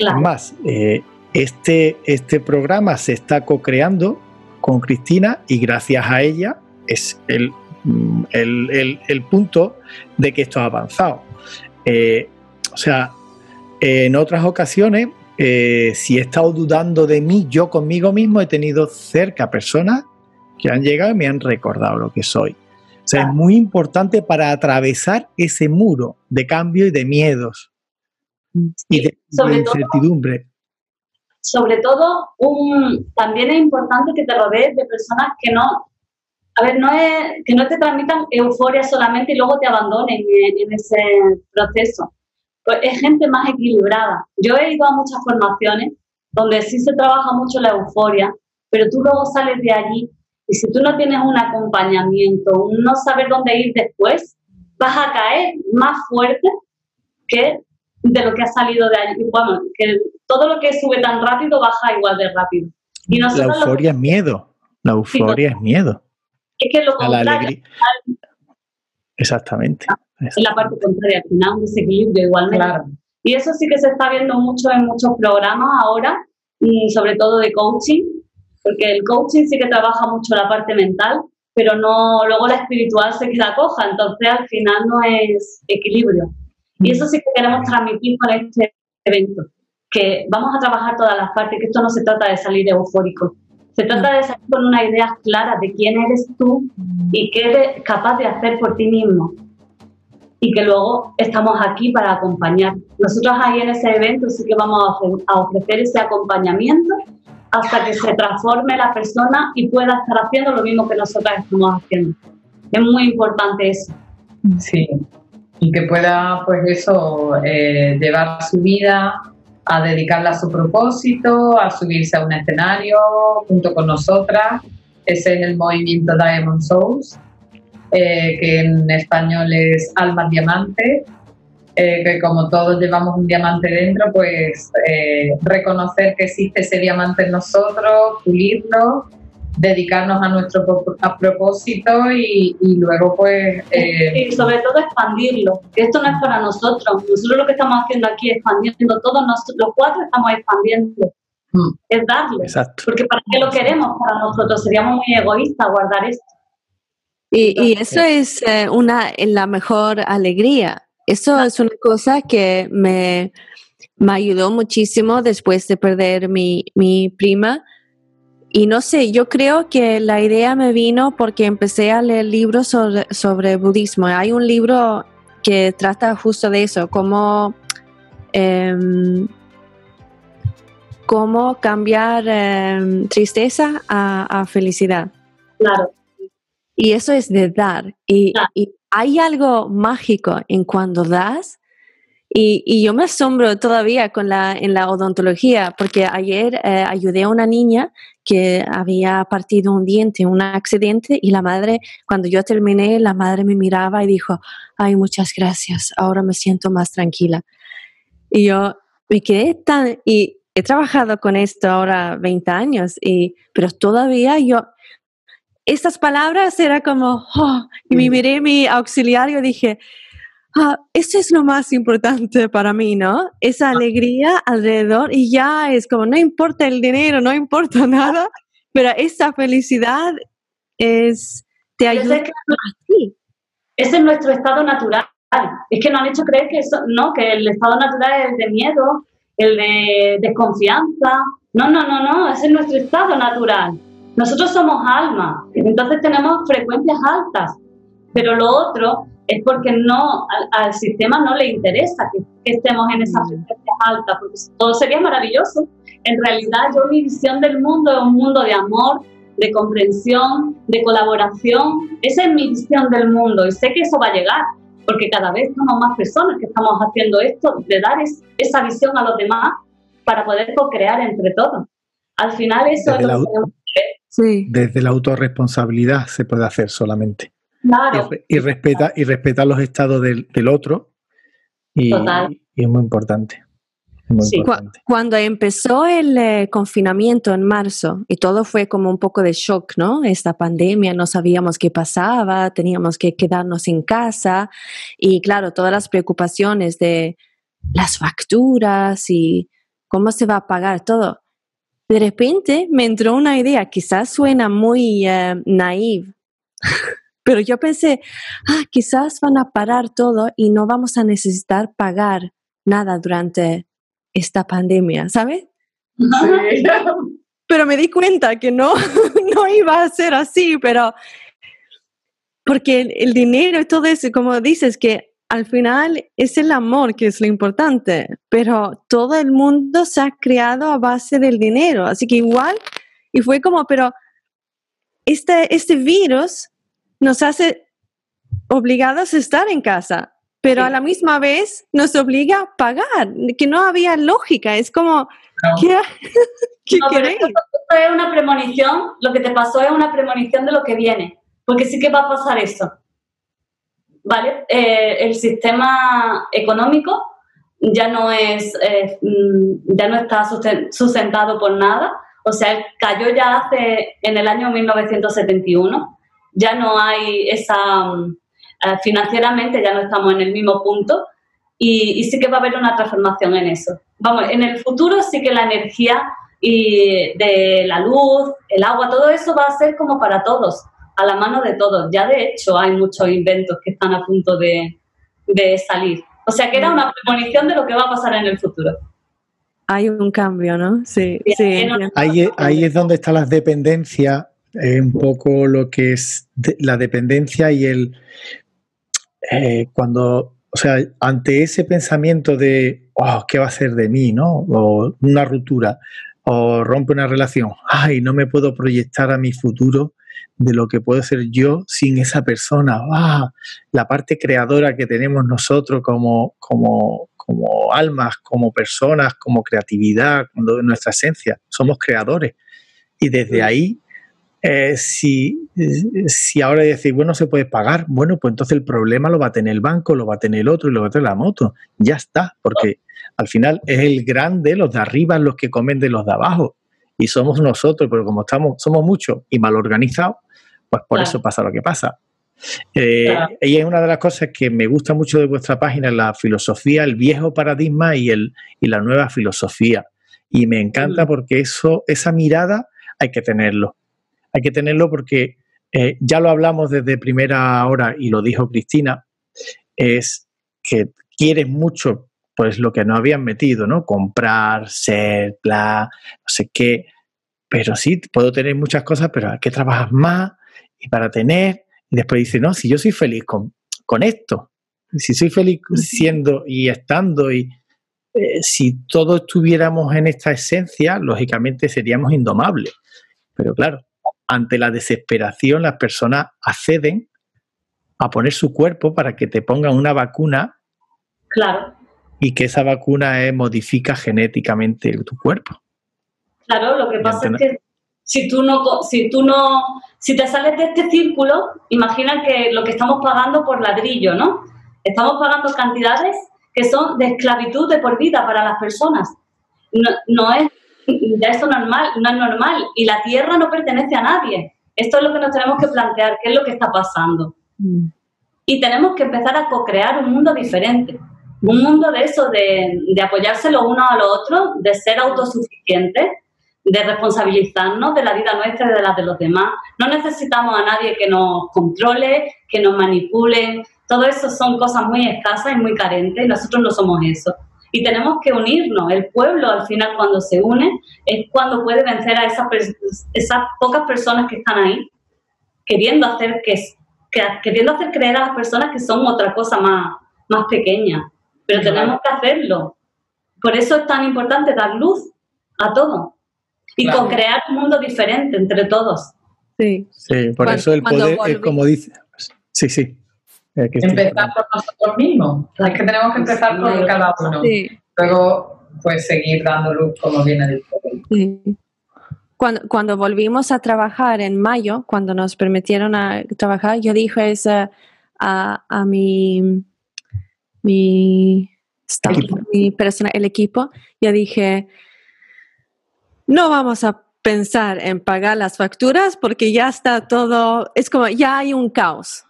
Además, eh, este, este programa se está co-creando con Cristina y gracias a ella es el, mm, el, el punto de que esto ha avanzado. Eh, o sea, en otras ocasiones, eh, si he estado dudando de mí, yo conmigo mismo he tenido cerca personas que han llegado y me han recordado lo que soy. O sea, es muy importante para atravesar ese muro de cambio y de miedos y de, incertidumbre. sobre todo, también es importante que te rodees de personas que no a ver, no es que no te transmitan euforia solamente y luego te abandonen en, ese proceso. Pues es gente más equilibrada. Yo he ido a muchas formaciones donde sí se trabaja mucho la euforia, pero tú luego sales de allí y si tú no tienes un acompañamiento, un no saber dónde ir después, vas a caer más fuerte que de lo que ha salido de allí. Bueno, que todo lo que sube tan rápido baja igual de rápido. Y la euforia es miedo. La euforia es miedo. Es que lo contrario. Exactamente. Es la parte contraria, al final un desequilibrio igualmente. Y eso sí que se está viendo mucho en muchos programas ahora, y sobre todo de coaching, porque el coaching sí que trabaja mucho la parte mental, pero no luego la espiritual se queda coja, entonces al final no es equilibrio. Y eso sí que queremos transmitir con este evento, que vamos a trabajar todas las partes, que esto no se trata de salir eufórico, se trata de salir con una idea clara de quién eres tú y qué eres capaz de hacer por ti mismo. Y que luego estamos aquí para acompañar. Nosotros ahí en ese evento sí que vamos a ofrecer ese acompañamiento hasta que se transforme la persona y pueda estar haciendo lo mismo que nosotras estamos haciendo. Es muy importante eso. Sí, y que pueda, pues eso, eh, llevar su vida a dedicarla a su propósito, a subirse a un escenario junto con nosotras. Ese es el movimiento Diamond Souls, eh, que en español es Alma Diamante, eh, que como todos llevamos un diamante dentro, pues eh, reconocer que existe ese diamante en nosotros, pulirlo dedicarnos a nuestro propósito y, luego pues... Eh, y sobre todo expandirlo, que esto no es para nosotros, nosotros lo que estamos haciendo aquí es expandiendo, todos los cuatro estamos expandiendo, mm. es darle, Exacto. porque para qué lo queremos para nosotros, seríamos muy egoístas guardar esto. Y, eso es eh, una la mejor alegría. Eso es una cosa que me, me ayudó muchísimo después de perder mi, mi prima y no sé, yo creo que la idea me vino porque empecé a leer libros sobre, budismo. Hay un libro que trata justo de eso, cómo, em, cómo cambiar em, tristeza a, felicidad. Claro. Y eso es de dar. Y, y, hay algo mágico en cuando das Y, yo me asombro todavía con la, en la odontología, porque ayer eh, ayudé a una niña que había partido un diente en un accidente y la madre, cuando yo terminé, la madre me miraba y dijo, ay, muchas gracias, ahora me siento más tranquila. Y yo me quedé tan, y he trabajado con esto ahora 20 años, y, pero todavía yo, estas palabras era como, oh, y me miré mi auxiliario y dije, ah, eso es lo más importante para mí, ¿no? Esa ah. alegría alrededor y ya es como, no importa el dinero, no importa nada, pero esa felicidad es, te ayuda a ti. Ese es nuestro estado natural. Es que nos han hecho creer que, eso, no, que el estado natural es el de miedo, el de desconfianza. No, no, no, no, ese es nuestro estado natural. Nosotros somos alma, entonces tenemos frecuencias altas, pero lo otro es porque no al, sistema no le interesa que, estemos en esa frecuencia alta, porque todo sería maravilloso. En realidad, yo mi visión del mundo es un mundo de amor, de comprensión, de colaboración. Esa es mi visión del mundo y sé que eso va a llegar, porque cada vez somos más personas que estamos haciendo esto, de dar esa visión a los demás para poder co-crear entre todos. Al final eso es lo que Desde la autorresponsabilidad se puede hacer solamente. Y, respeta, y respeta los estados del, otro. Y, es muy importante. Cuando empezó el eh, confinamiento en marzo y todo fue como un poco de shock, ¿no? Esta pandemia, no sabíamos qué pasaba, teníamos que quedarnos en casa y claro, todas las preocupaciones de las facturas y cómo se va a pagar todo. De repente me entró una idea, quizás suena muy uh, naive, Pero yo pensé, ah, quizás van a parar todo y no vamos a necesitar pagar nada durante esta pandemia, ¿sabes? Pero me di cuenta que no, no iba a ser así, pero porque el, dinero y todo eso, como dices, que al final es el amor que es lo importante, pero todo el mundo se ha creado a base del dinero, así que igual, y fue como, pero este, este virus nos hace obligados a estar en casa, pero a la misma vez nos obliga a pagar, que no había lógica, es como, ¿qué, ¿qué Esto, es una premonición, lo que te pasó es una premonición de lo que viene, porque sí que va a pasar eso. ¿Vale? Eh, el sistema económico ya no es, eh, mm, ya no está sustentado por nada, o sea, cayó ya hace, en el año 1971, ya no hay esa, mm, eh, financieramente ya no estamos en el mismo punto y, sí que va a haber una transformación en eso. Vamos, en el futuro sí que la energía y de la luz, el agua, todo eso va a ser como para todos, a la mano de todos. Ya de hecho hay muchos inventos que están a punto de, de salir. O sea que era una premonición de lo que va a pasar en el futuro. Hay un cambio, ¿no? Sí, sí. Ahí, ahí es donde están las dependencias es un poco lo que es la dependencia y el eh, cuando, o sea, ante ese pensamiento de, oh, ¿qué va a ser de mí? ¿no? O una ruptura, o rompe una relación, ay, no me puedo proyectar a mi futuro de lo que puedo ser yo sin esa persona. Ah, la parte creadora que tenemos nosotros como, como, como almas, como personas, como creatividad, nuestra esencia, somos creadores. Y desde ahí eh, si, si ahora decís, bueno, se puede pagar, bueno, pues entonces el problema lo va a tener el banco, lo va a tener el otro y lo va a tener la moto. Ya está, porque al final es el grande, los de arriba los que comen de los de abajo. Y somos nosotros, pero como estamos, somos muchos y mal organizados, pues por eso pasa lo que pasa. Eh, y es una de las cosas que me gusta mucho de vuestra página, la filosofía, el viejo paradigma y, el, y la nueva filosofía. Y me encanta porque eso, esa mirada hay que tenerlo hay que tenerlo porque eh, ya lo hablamos desde primera hora y lo dijo Cristina, es que quieres mucho pues lo que no habían metido, ¿no? Comprar, ser, bla, no sé qué. Pero sí, puedo tener muchas cosas, pero hay que trabajar más y para tener. Y después dice, no, si yo soy feliz con, con esto, si soy feliz siendo y estando y eh, si todos estuviéramos en esta esencia, lógicamente seríamos indomables. Pero claro, ante la desesperación las personas acceden a poner su cuerpo para que te pongan una vacuna. Claro. y que esa vacuna eh, modifica genéticamente tu cuerpo. Claro, lo que pasa es que si tú no, si tú no, si te sales de este círculo, imagina que lo que estamos pagando por ladrillo, ¿no? Estamos pagando cantidades que son de esclavitud de por vida para las personas. No, no es ya esto normal, no es normal y la tierra no pertenece a nadie. Esto es lo que nos tenemos que plantear, qué es lo que está pasando. Mm. Y tenemos que empezar a co-crear un mundo diferente, un mundo de eso, de, de apoyarse lo uno a lo otro, de ser autosuficientes, de responsabilizarnos de la vida nuestra y de la de los demás. No necesitamos a nadie que nos controle, que nos manipule. Todo eso son cosas muy escasas y muy carentes y nosotros no somos eso. Y tenemos que unirnos. El pueblo, al final, cuando se une, es cuando puede vencer a esas, esas pocas personas que están ahí, queriendo hacer, que, queriendo hacer creer a las personas que son otra cosa más, más pequeña. Pero tenemos que hacerlo. Por eso es tan importante dar luz a todo y con crear un mundo diferente entre todos. Sí, sí por eso el poder es como dice. Sí, sí. Empezar por nosotros mismos. Es que tenemos que empezar por cada uno. Luego, pues seguir dando luz como viene del sí. Cuando, cuando volvimos a trabajar en mayo, cuando nos permitieron a trabajar, yo dije eso a, a mi, mi, mi persona, el equipo, yo dije, no vamos a pensar en pagar las facturas porque ya está todo, es como ya hay un caos.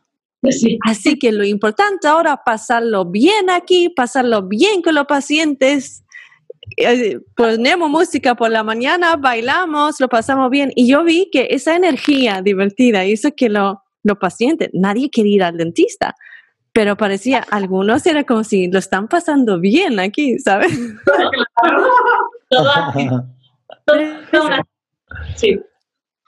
Así que lo importante ahora es pasarlo bien aquí, pasarlo bien con los pacientes. Eh, ponemos música por la mañana, bailamos, lo pasamos bien. Y yo vi que esa energía divertida hizo que los pacientes, nadie quería ir al dentista, pero parecía, algunos era como si lo están pasando bien aquí, ¿sabes? Sí.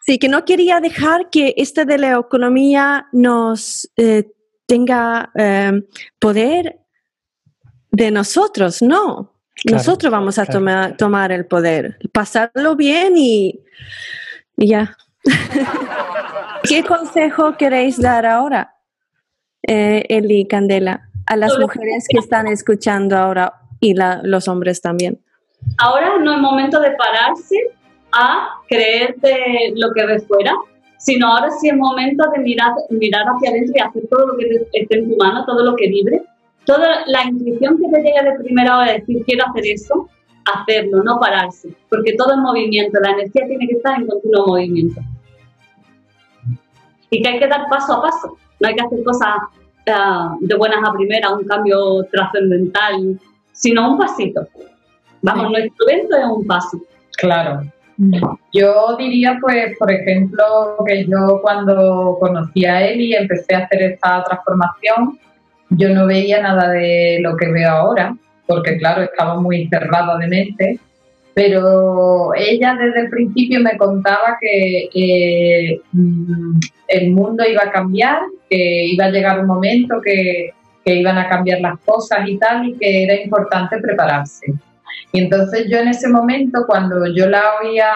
Sí, que no quería dejar que esta de la economía nos eh, tenga em, poder de nosotros, no. nosotros vamos a tomar, tomar el poder, pasarlo bien y, ya. ¿Qué consejo queréis dar ahora, eh, Eli Candela, a las mujeres que están escuchando ahora y los hombres también? Ahora no es momento de pararse a creer de lo que ves fuera, sino ahora sí es momento de mirar, mirar hacia adentro y hacer todo lo que esté en tu mano, todo lo que vibre. Toda la intuición que te llega de primera hora, decir quiero hacer eso, hacerlo, no pararse, porque todo es movimiento, la energía tiene que estar en continuo movimiento. Y que hay que dar paso a paso, no hay que hacer cosas uh, de buenas a primeras, un cambio trascendental, sino un pasito. Vamos, nuestro evento es un paso. Claro. Yo diría, pues, por ejemplo, que yo cuando conocí a él y empecé a hacer esta transformación, yo no veía nada de lo que veo ahora, porque claro, estaba muy cerrada de mente, pero ella desde el principio me contaba que mm, el mundo iba a cambiar, que iba a llegar un momento que, que iban a cambiar las cosas y tal, y que era importante prepararse. Y entonces yo en ese momento, cuando yo la oía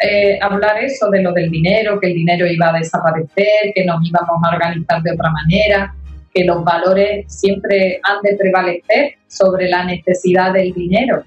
eh, hablar eso de lo del dinero, que el dinero iba a desaparecer, que nos íbamos a organizar de otra manera, que los valores siempre han de prevalecer sobre la necesidad del dinero.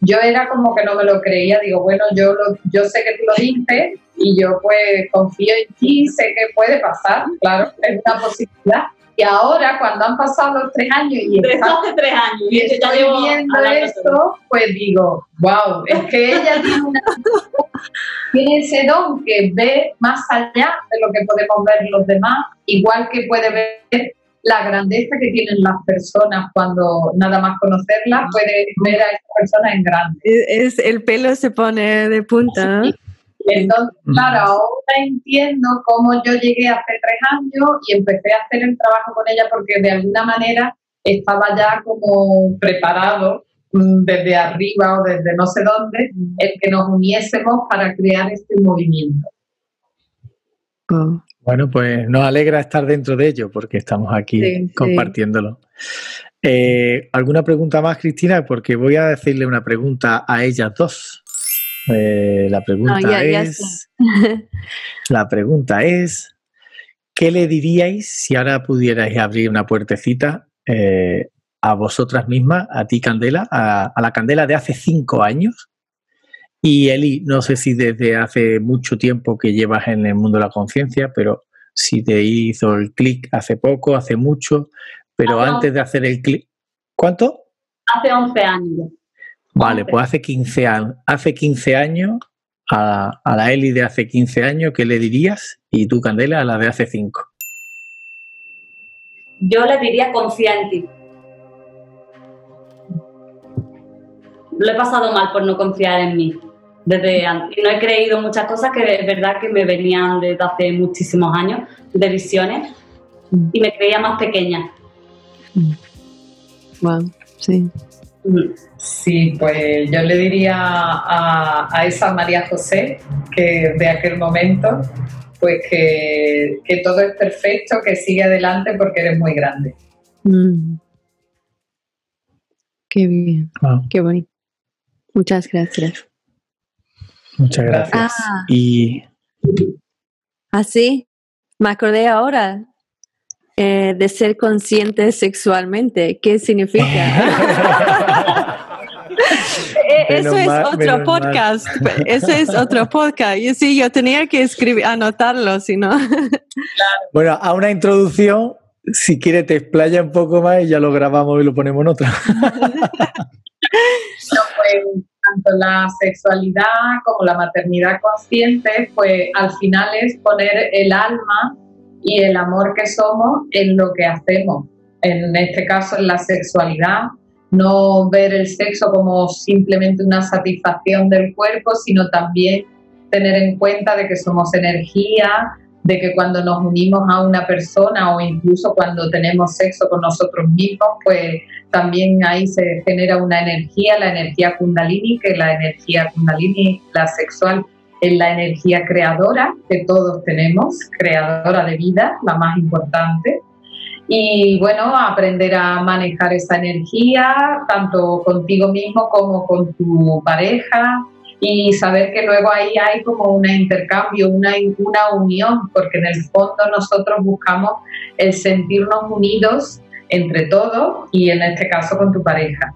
Yo era como que no me lo creía, digo, bueno, yo, yo sé que tú lo dices y yo pues confío en ti, sé que puede pasar, claro, es una posibilidad, y ahora, cuando han pasado los tres años y, hace tres años, y estoy viendo esto, pues digo, wow, es que ella tiene, ese don que ve más allá de lo que podemos ver los demás, igual que puede ver la grandeza que tienen las personas cuando nada más conocerlas, puede ver a esa persona en grande. Es, el pelo se pone de punta. Entonces, claro, ahora entiendo cómo yo llegué hace tres años y empecé a hacer el trabajo con ella porque de alguna manera estaba ya como preparado mm, desde arriba o desde no sé dónde, el que nos uniésemos para crear este movimiento. Bueno, pues nos alegra estar dentro de ello porque estamos aquí compartiéndolo. Eh, ¿Alguna pregunta más, Cristina? Porque voy a decirle una pregunta a ellas dos. Eh, la pregunta es. la pregunta es. ¿Qué le diríais si ahora pudierais abrir una puertecita eh, a vosotras mismas, a ti Candela, a, la Candela de hace cinco años. Y Eli, no sé si desde hace mucho tiempo que llevas en el mundo de la conciencia, pero si te hizo el clic hace poco, hace mucho, pero antes de hacer el clic, ¿cuánto? Hace 11 años. Vale, pues hace 15, hace 15 años, a, a, la Eli de hace 15 años, ¿qué le dirías? Y tú, Candela, a la de hace 5. Yo le diría confía en ti. Lo he pasado mal por no confiar en mí. Desde no he creído muchas cosas que es verdad que me venían desde hace muchísimos años de visiones y me creía más pequeña. Wow, sí. Sí, pues yo le diría a, esa María José que de aquel momento, pues que, todo es perfecto, que sigue adelante porque eres muy grande. Mm. Qué bien, qué bonito. Muchas gracias. Muchas gracias. Ah. Y. Así, ah, me acordé ahora eh, de ser consciente sexualmente. ¿Qué significa? Eh, eso es otro podcast. Eso es otro podcast. Y sí, yo tenía que escribir, anotarlo, si no. Bueno, a una introducción, si quiere te explaya un poco más y ya lo grabamos y lo ponemos en otra. Pues, tanto la sexualidad como la maternidad consciente, pues al final es poner el alma y el amor que somos en lo que hacemos. En este caso, en la sexualidad, no ver el sexo como simplemente una satisfacción del cuerpo, sino también tener en cuenta de que somos energía, de que cuando nos unimos a una persona o incluso cuando tenemos sexo con nosotros mismos, pues también ahí se genera una energía, la energía kundalini, que la energía kundalini, la sexual, es la energía creadora que todos tenemos, creadora de vida, la más importante. Y bueno, aprender a manejar esa energía, tanto contigo mismo como con tu pareja, y saber que luego ahí hay como un intercambio, una, una unión, porque en el fondo nosotros buscamos el sentirnos unidos entre todos y en este caso con tu pareja.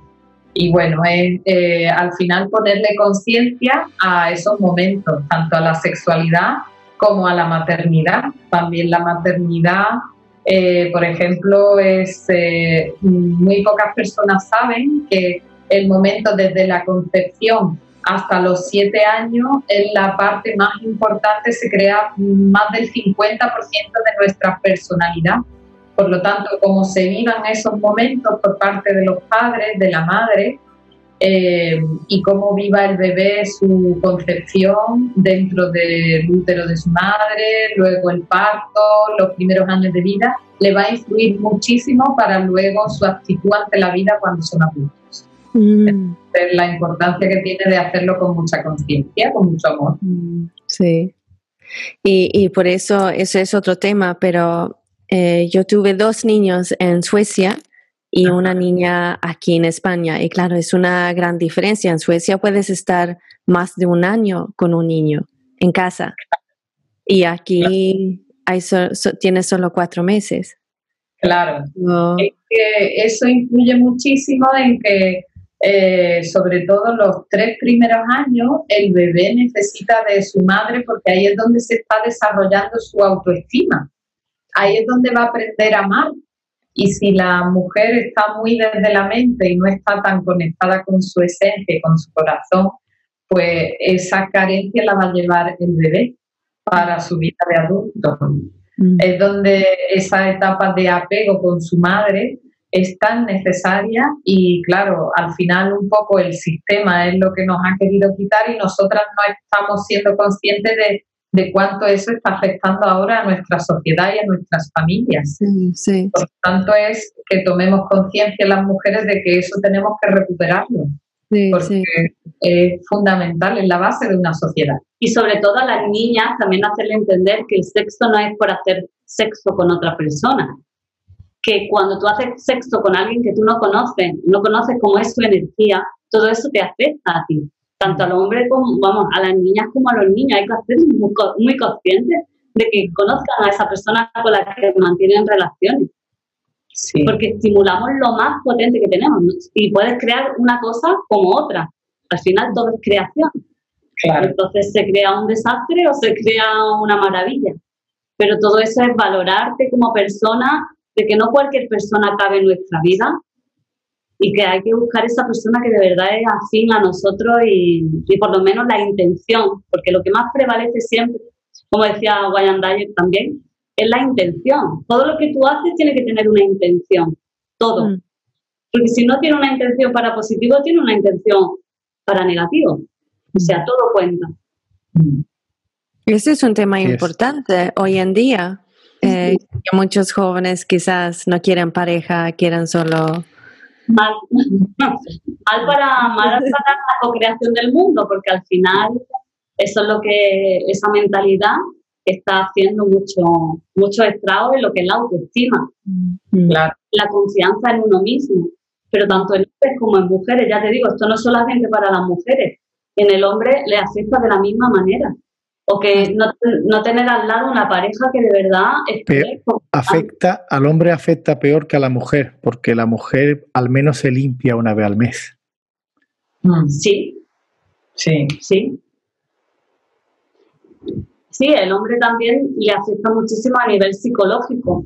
Y bueno, es eh, al final ponerle conciencia a esos momentos, tanto a la sexualidad como a la maternidad. También la maternidad, eh, por ejemplo, es eh, muy pocas personas saben que el momento desde la concepción hasta los siete años en la parte más importante, se crea más del 50% de nuestra personalidad. Por lo tanto, cómo se vivan esos momentos por parte de los padres, de la madre, eh, y cómo viva el bebé su concepción dentro del útero de su madre, luego el parto, los primeros años de vida, le va a influir muchísimo para luego su actitud ante la vida cuando son adultos. Mm. La importancia que tiene de hacerlo con mucha conciencia, con mucho amor. Sí. Y, por eso, eso es otro tema, pero eh, yo tuve dos niños en Suecia y una niña aquí en España. Y claro, es una gran diferencia. En Suecia puedes estar más de un año con un niño en casa. Y aquí hay tienes solo cuatro meses. Claro. Es que eso influye muchísimo en que eh, sobre todo los tres primeros años, el bebé necesita de su madre porque ahí es donde se está desarrollando su autoestima. Ahí es donde va a aprender a amar. Y si la mujer está muy desde la mente y no está tan conectada con su esencia y con su corazón, pues esa carencia la va a llevar el bebé para su vida de adulto. Mm. Es donde esa etapa de apego con su madre es tan necesaria y claro, al final un poco el sistema es lo que nos ha querido quitar y nosotras no estamos siendo conscientes de, cuánto eso está afectando ahora a nuestra sociedad y a nuestras familias. Por lo tanto, es que tomemos conciencia las mujeres de que eso tenemos que recuperarlo. porque es fundamental, es la base de una sociedad. Y sobre todo a las niñas también hacerle entender que el sexo no es por hacer sexo con otra persona, que cuando tú haces sexo con alguien que tú no conoces, no conoces cómo es su energía, todo eso te afecta a ti. Tanto a los hombres como, vamos, a las niñas como a los niños. Hay que ser muy, muy conscientes de que conozcan a esa persona con la que mantienen relaciones. porque estimulamos lo más potente que tenemos y puedes crear una cosa como otra. Al final todo es creación. Entonces se crea un desastre o se crea una maravilla. Pero todo eso es valorarte como persona, de que no cualquier persona cabe en nuestra vida y que hay que buscar esa persona que de verdad es afín a nosotros y, por lo menos la intención, porque lo que más prevalece siempre, como decía Wayne Dyer también, es la intención. Todo lo que tú haces tiene que tener una intención, todo. Mm. Porque si no tiene una intención para positivo, tiene una intención para negativo. O sea, todo cuenta. Ese es un tema importante hoy en día. Eh, que muchos jóvenes quizás no quieren pareja, quieren solo... Mal, mal para, mal para la co-creación del mundo, porque al final eso es lo que, esa mentalidad está haciendo mucho, mucho estrago en lo que es la autoestima, mm. la confianza en uno mismo. Pero tanto en hombres como en mujeres, ya te digo, esto no es solamente para las mujeres, en el hombre le afecta de la misma manera. O que no, no tener al lado una pareja que de verdad esté afecta al hombre afecta peor que a la mujer, porque la mujer al menos se limpia una vez al mes. Mm. Sí. Sí. Sí. Sí, el hombre también le afecta muchísimo a nivel psicológico,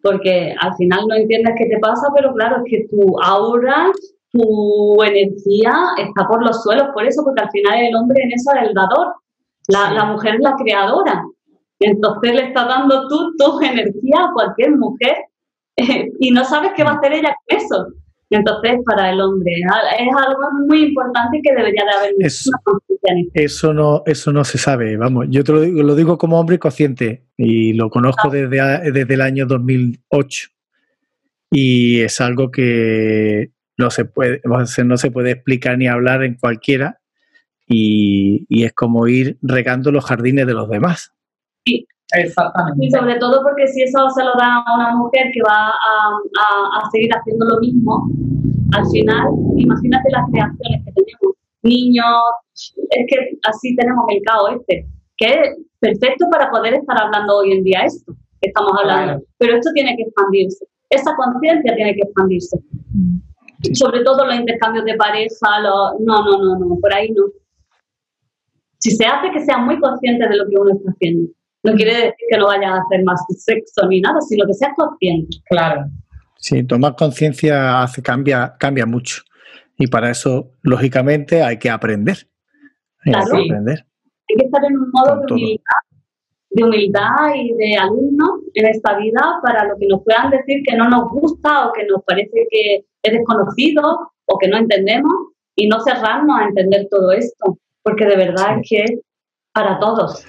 porque al final no entiendes qué te pasa, pero claro, es que tu aura, tu energía está por los suelos, por eso, porque al final el hombre en eso es el dador, la, mujer es la creadora. Entonces le estás dando tú tu energía a cualquier mujer y no sabes qué va a hacer ella con eso. Entonces, para el hombre es algo muy importante que debería de haber eso, eso no Eso no se sabe, vamos, yo te lo digo, lo digo como hombre consciente y lo conozco ah. desde, desde el año 2008 y es algo que no se puede, no se puede explicar ni hablar en cualquiera y, y es como ir regando los jardines de los demás. Sí, Exactamente. Y sobre todo porque si eso se lo da a una mujer que va a, a, seguir haciendo lo mismo, al final, imagínate las creaciones que tenemos. Niños, es que así tenemos el caos este, que es perfecto para poder estar hablando hoy en día esto que estamos hablando. Pero esto tiene que expandirse. Esa conciencia tiene que expandirse. Sobre todo los intercambios de pareja, los... no, no, no, no, por ahí no. Si se hace que sea muy consciente de lo que uno está haciendo no quiere decir que no vayan a hacer más sexo ni nada, sino que seas consciente. Claro. Sí, tomar conciencia hace cambia, cambia mucho. Y para eso, lógicamente, hay que aprender. Hay que aprender. Hay que estar en un modo de humildad, de humildad y de alumno en esta vida para lo que nos puedan decir que no nos gusta o que nos parece que es desconocido o que no entendemos y no cerrarnos a entender todo esto, porque de verdad es que es para todos.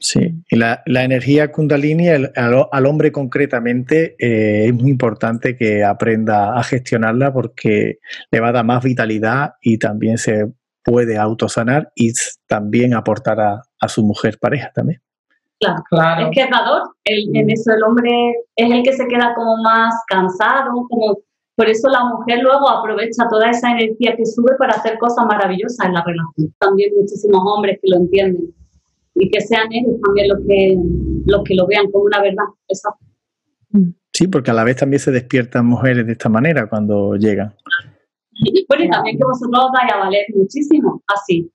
Sí, y la, energía kundalini al, hombre concretamente eh, es muy importante que aprenda a gestionarla porque le va a dar más vitalidad y también se puede autosanar y también aportar a, su mujer pareja también. Claro, claro. es que es dador, en mm. eso el hombre es el que se queda como más cansado, como por eso la mujer luego aprovecha toda esa energía que sube para hacer cosas maravillosas en la relación. También muchísimos hombres que lo entienden y que sean ellos también los que, los que lo vean como una verdad. Sí, porque a la vez también se despiertan mujeres de esta manera cuando llegan. Bueno, y también que vosotros vais a valer muchísimo así.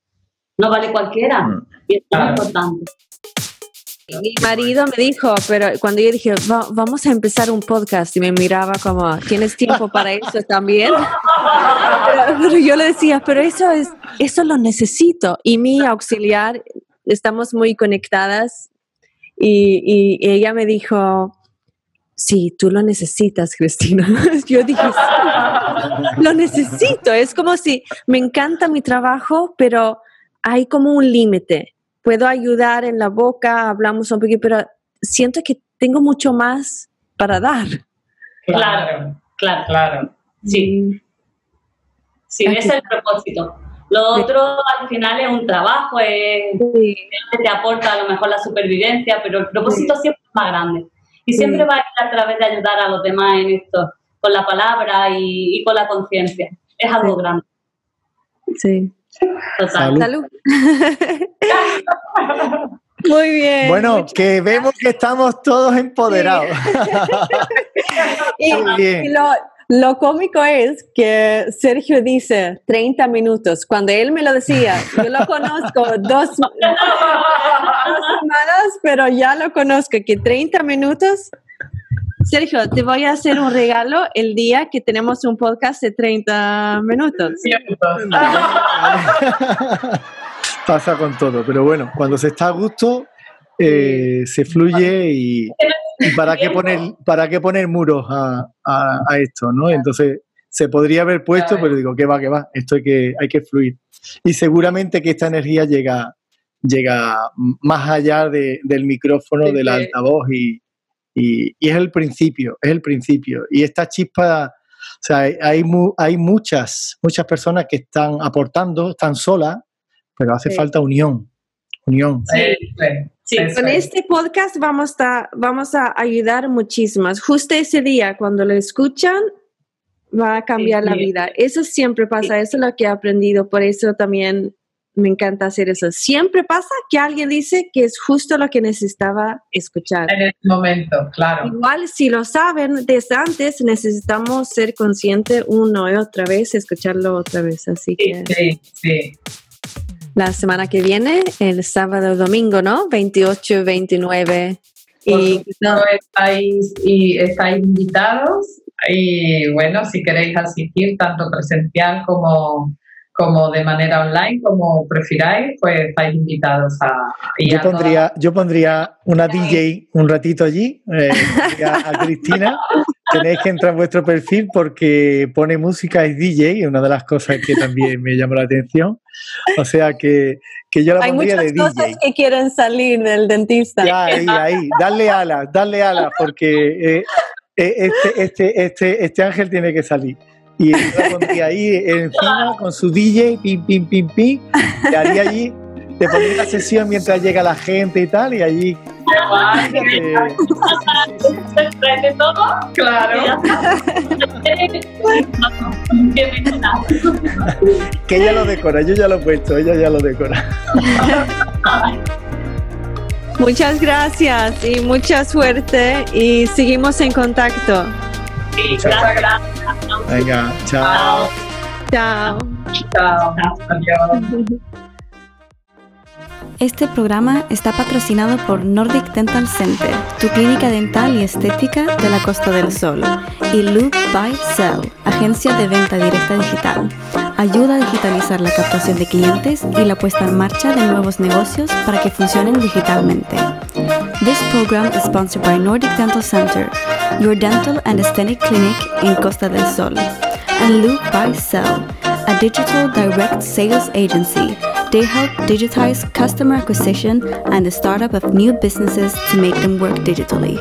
No vale cualquiera. Mm. Y es muy importante. Mi marido me dijo, pero cuando yo dije, vamos a empezar un podcast, y me miraba como, ¿tienes tiempo para eso también? pero, yo le decía, pero eso es, eso lo necesito. Y mi auxiliar estamos muy conectadas y, ella me dijo, sí, tú lo necesitas, Cristina. Yo dije, sí, lo necesito. Es como si me encanta mi trabajo, pero hay como un límite. Puedo ayudar en la boca, hablamos un poquito, pero siento que tengo mucho más para dar. Claro, claro, claro. Sí. Sí, ese es el propósito. Lo otro al final es un trabajo, es, que te aporta a lo mejor la supervivencia, pero el propósito siempre es más grande. Y siempre va a ir a través de ayudar a los demás en esto, con la palabra y, con la conciencia. Es algo grande. Sí. Total. Salud. Muy bien. Bueno, que vemos que estamos todos empoderados. y, lo, lo cómico es que Sergio dice 30 minutos. Cuando él me lo decía, yo lo conozco dos, dos semanas, pero ya lo conozco, que 30 minutos Sergio, te voy a hacer un regalo el día que tenemos un podcast de 30 minutos. Pasa con todo, pero bueno, cuando se está a gusto, eh, se fluye y, para qué poner para qué poner muros a, esto, ¿no? Entonces se podría haber puesto, pero digo, que va, que va, esto hay que, hay que fluir. Y seguramente que esta energía llega, llega más allá del micrófono, del altavoz y, y, es el principio, es el principio. Y esta chispa, o sea, hay, hay muchas, muchas personas que están aportando, están solas, pero hace falta unión. Unión. Sí, con este podcast vamos a, vamos a ayudar muchísimas. Justo ese día, cuando lo escuchan, va a cambiar la vida. Eso siempre pasa, eso es lo que he aprendido, por eso también me encanta hacer eso. Siempre pasa que alguien dice que es justo lo que necesitaba escuchar. En el momento, claro. Igual, si lo saben desde antes, necesitamos ser conscientes uno y otra vez, escucharlo otra vez. Así que. Sí, sí. La semana que viene, el sábado domingo, ¿no? 28 y 29. y estáis, y estáis invitados. Y bueno, si queréis asistir, tanto presencial como como de manera online, como prefiráis, pues estáis invitados a... Yo pondría, yo pondría una DJ un ratito allí, eh, a, Cristina. Tenéis que entrar en vuestro perfil porque pone música, es DJ, una de las cosas que también me llamó la atención. O sea que, que yo la pondría de DJ. Hay muchas cosas que quieren salir del dentista. Ya, ahí, ahí, darle alas, darle alas, porque eh, eh, este, este, este, este ángel tiene que salir y la pondría ahí encima con su DJ, pim, pim, pim, pim, y haría allí, te pondría la sesión mientras llega la gente y tal, y allí... ¿Se todo? Claro. que ella lo decora, yo ya lo he puesto, ella ya lo decora. Muchas gracias y mucha suerte y seguimos en contacto. Sí, gracias. Venga, chao. Chao. Chao. Adiós. Este programa está patrocinado por Nordic Dental Center, tu clínica dental y estética de la Costa del Sol, y Loop by Cell, agencia de venta directa digital. Ayuda a digitalizar la captación de clientes y la puesta en marcha de nuevos negocios para que funcionen digitalmente. This program is sponsored by Nordic Dental Center, your dental and aesthetic clinic in Costa del Sol, and Loop by Cell, a digital direct sales agency. They help digitize customer acquisition and the startup of new businesses to make them work digitally.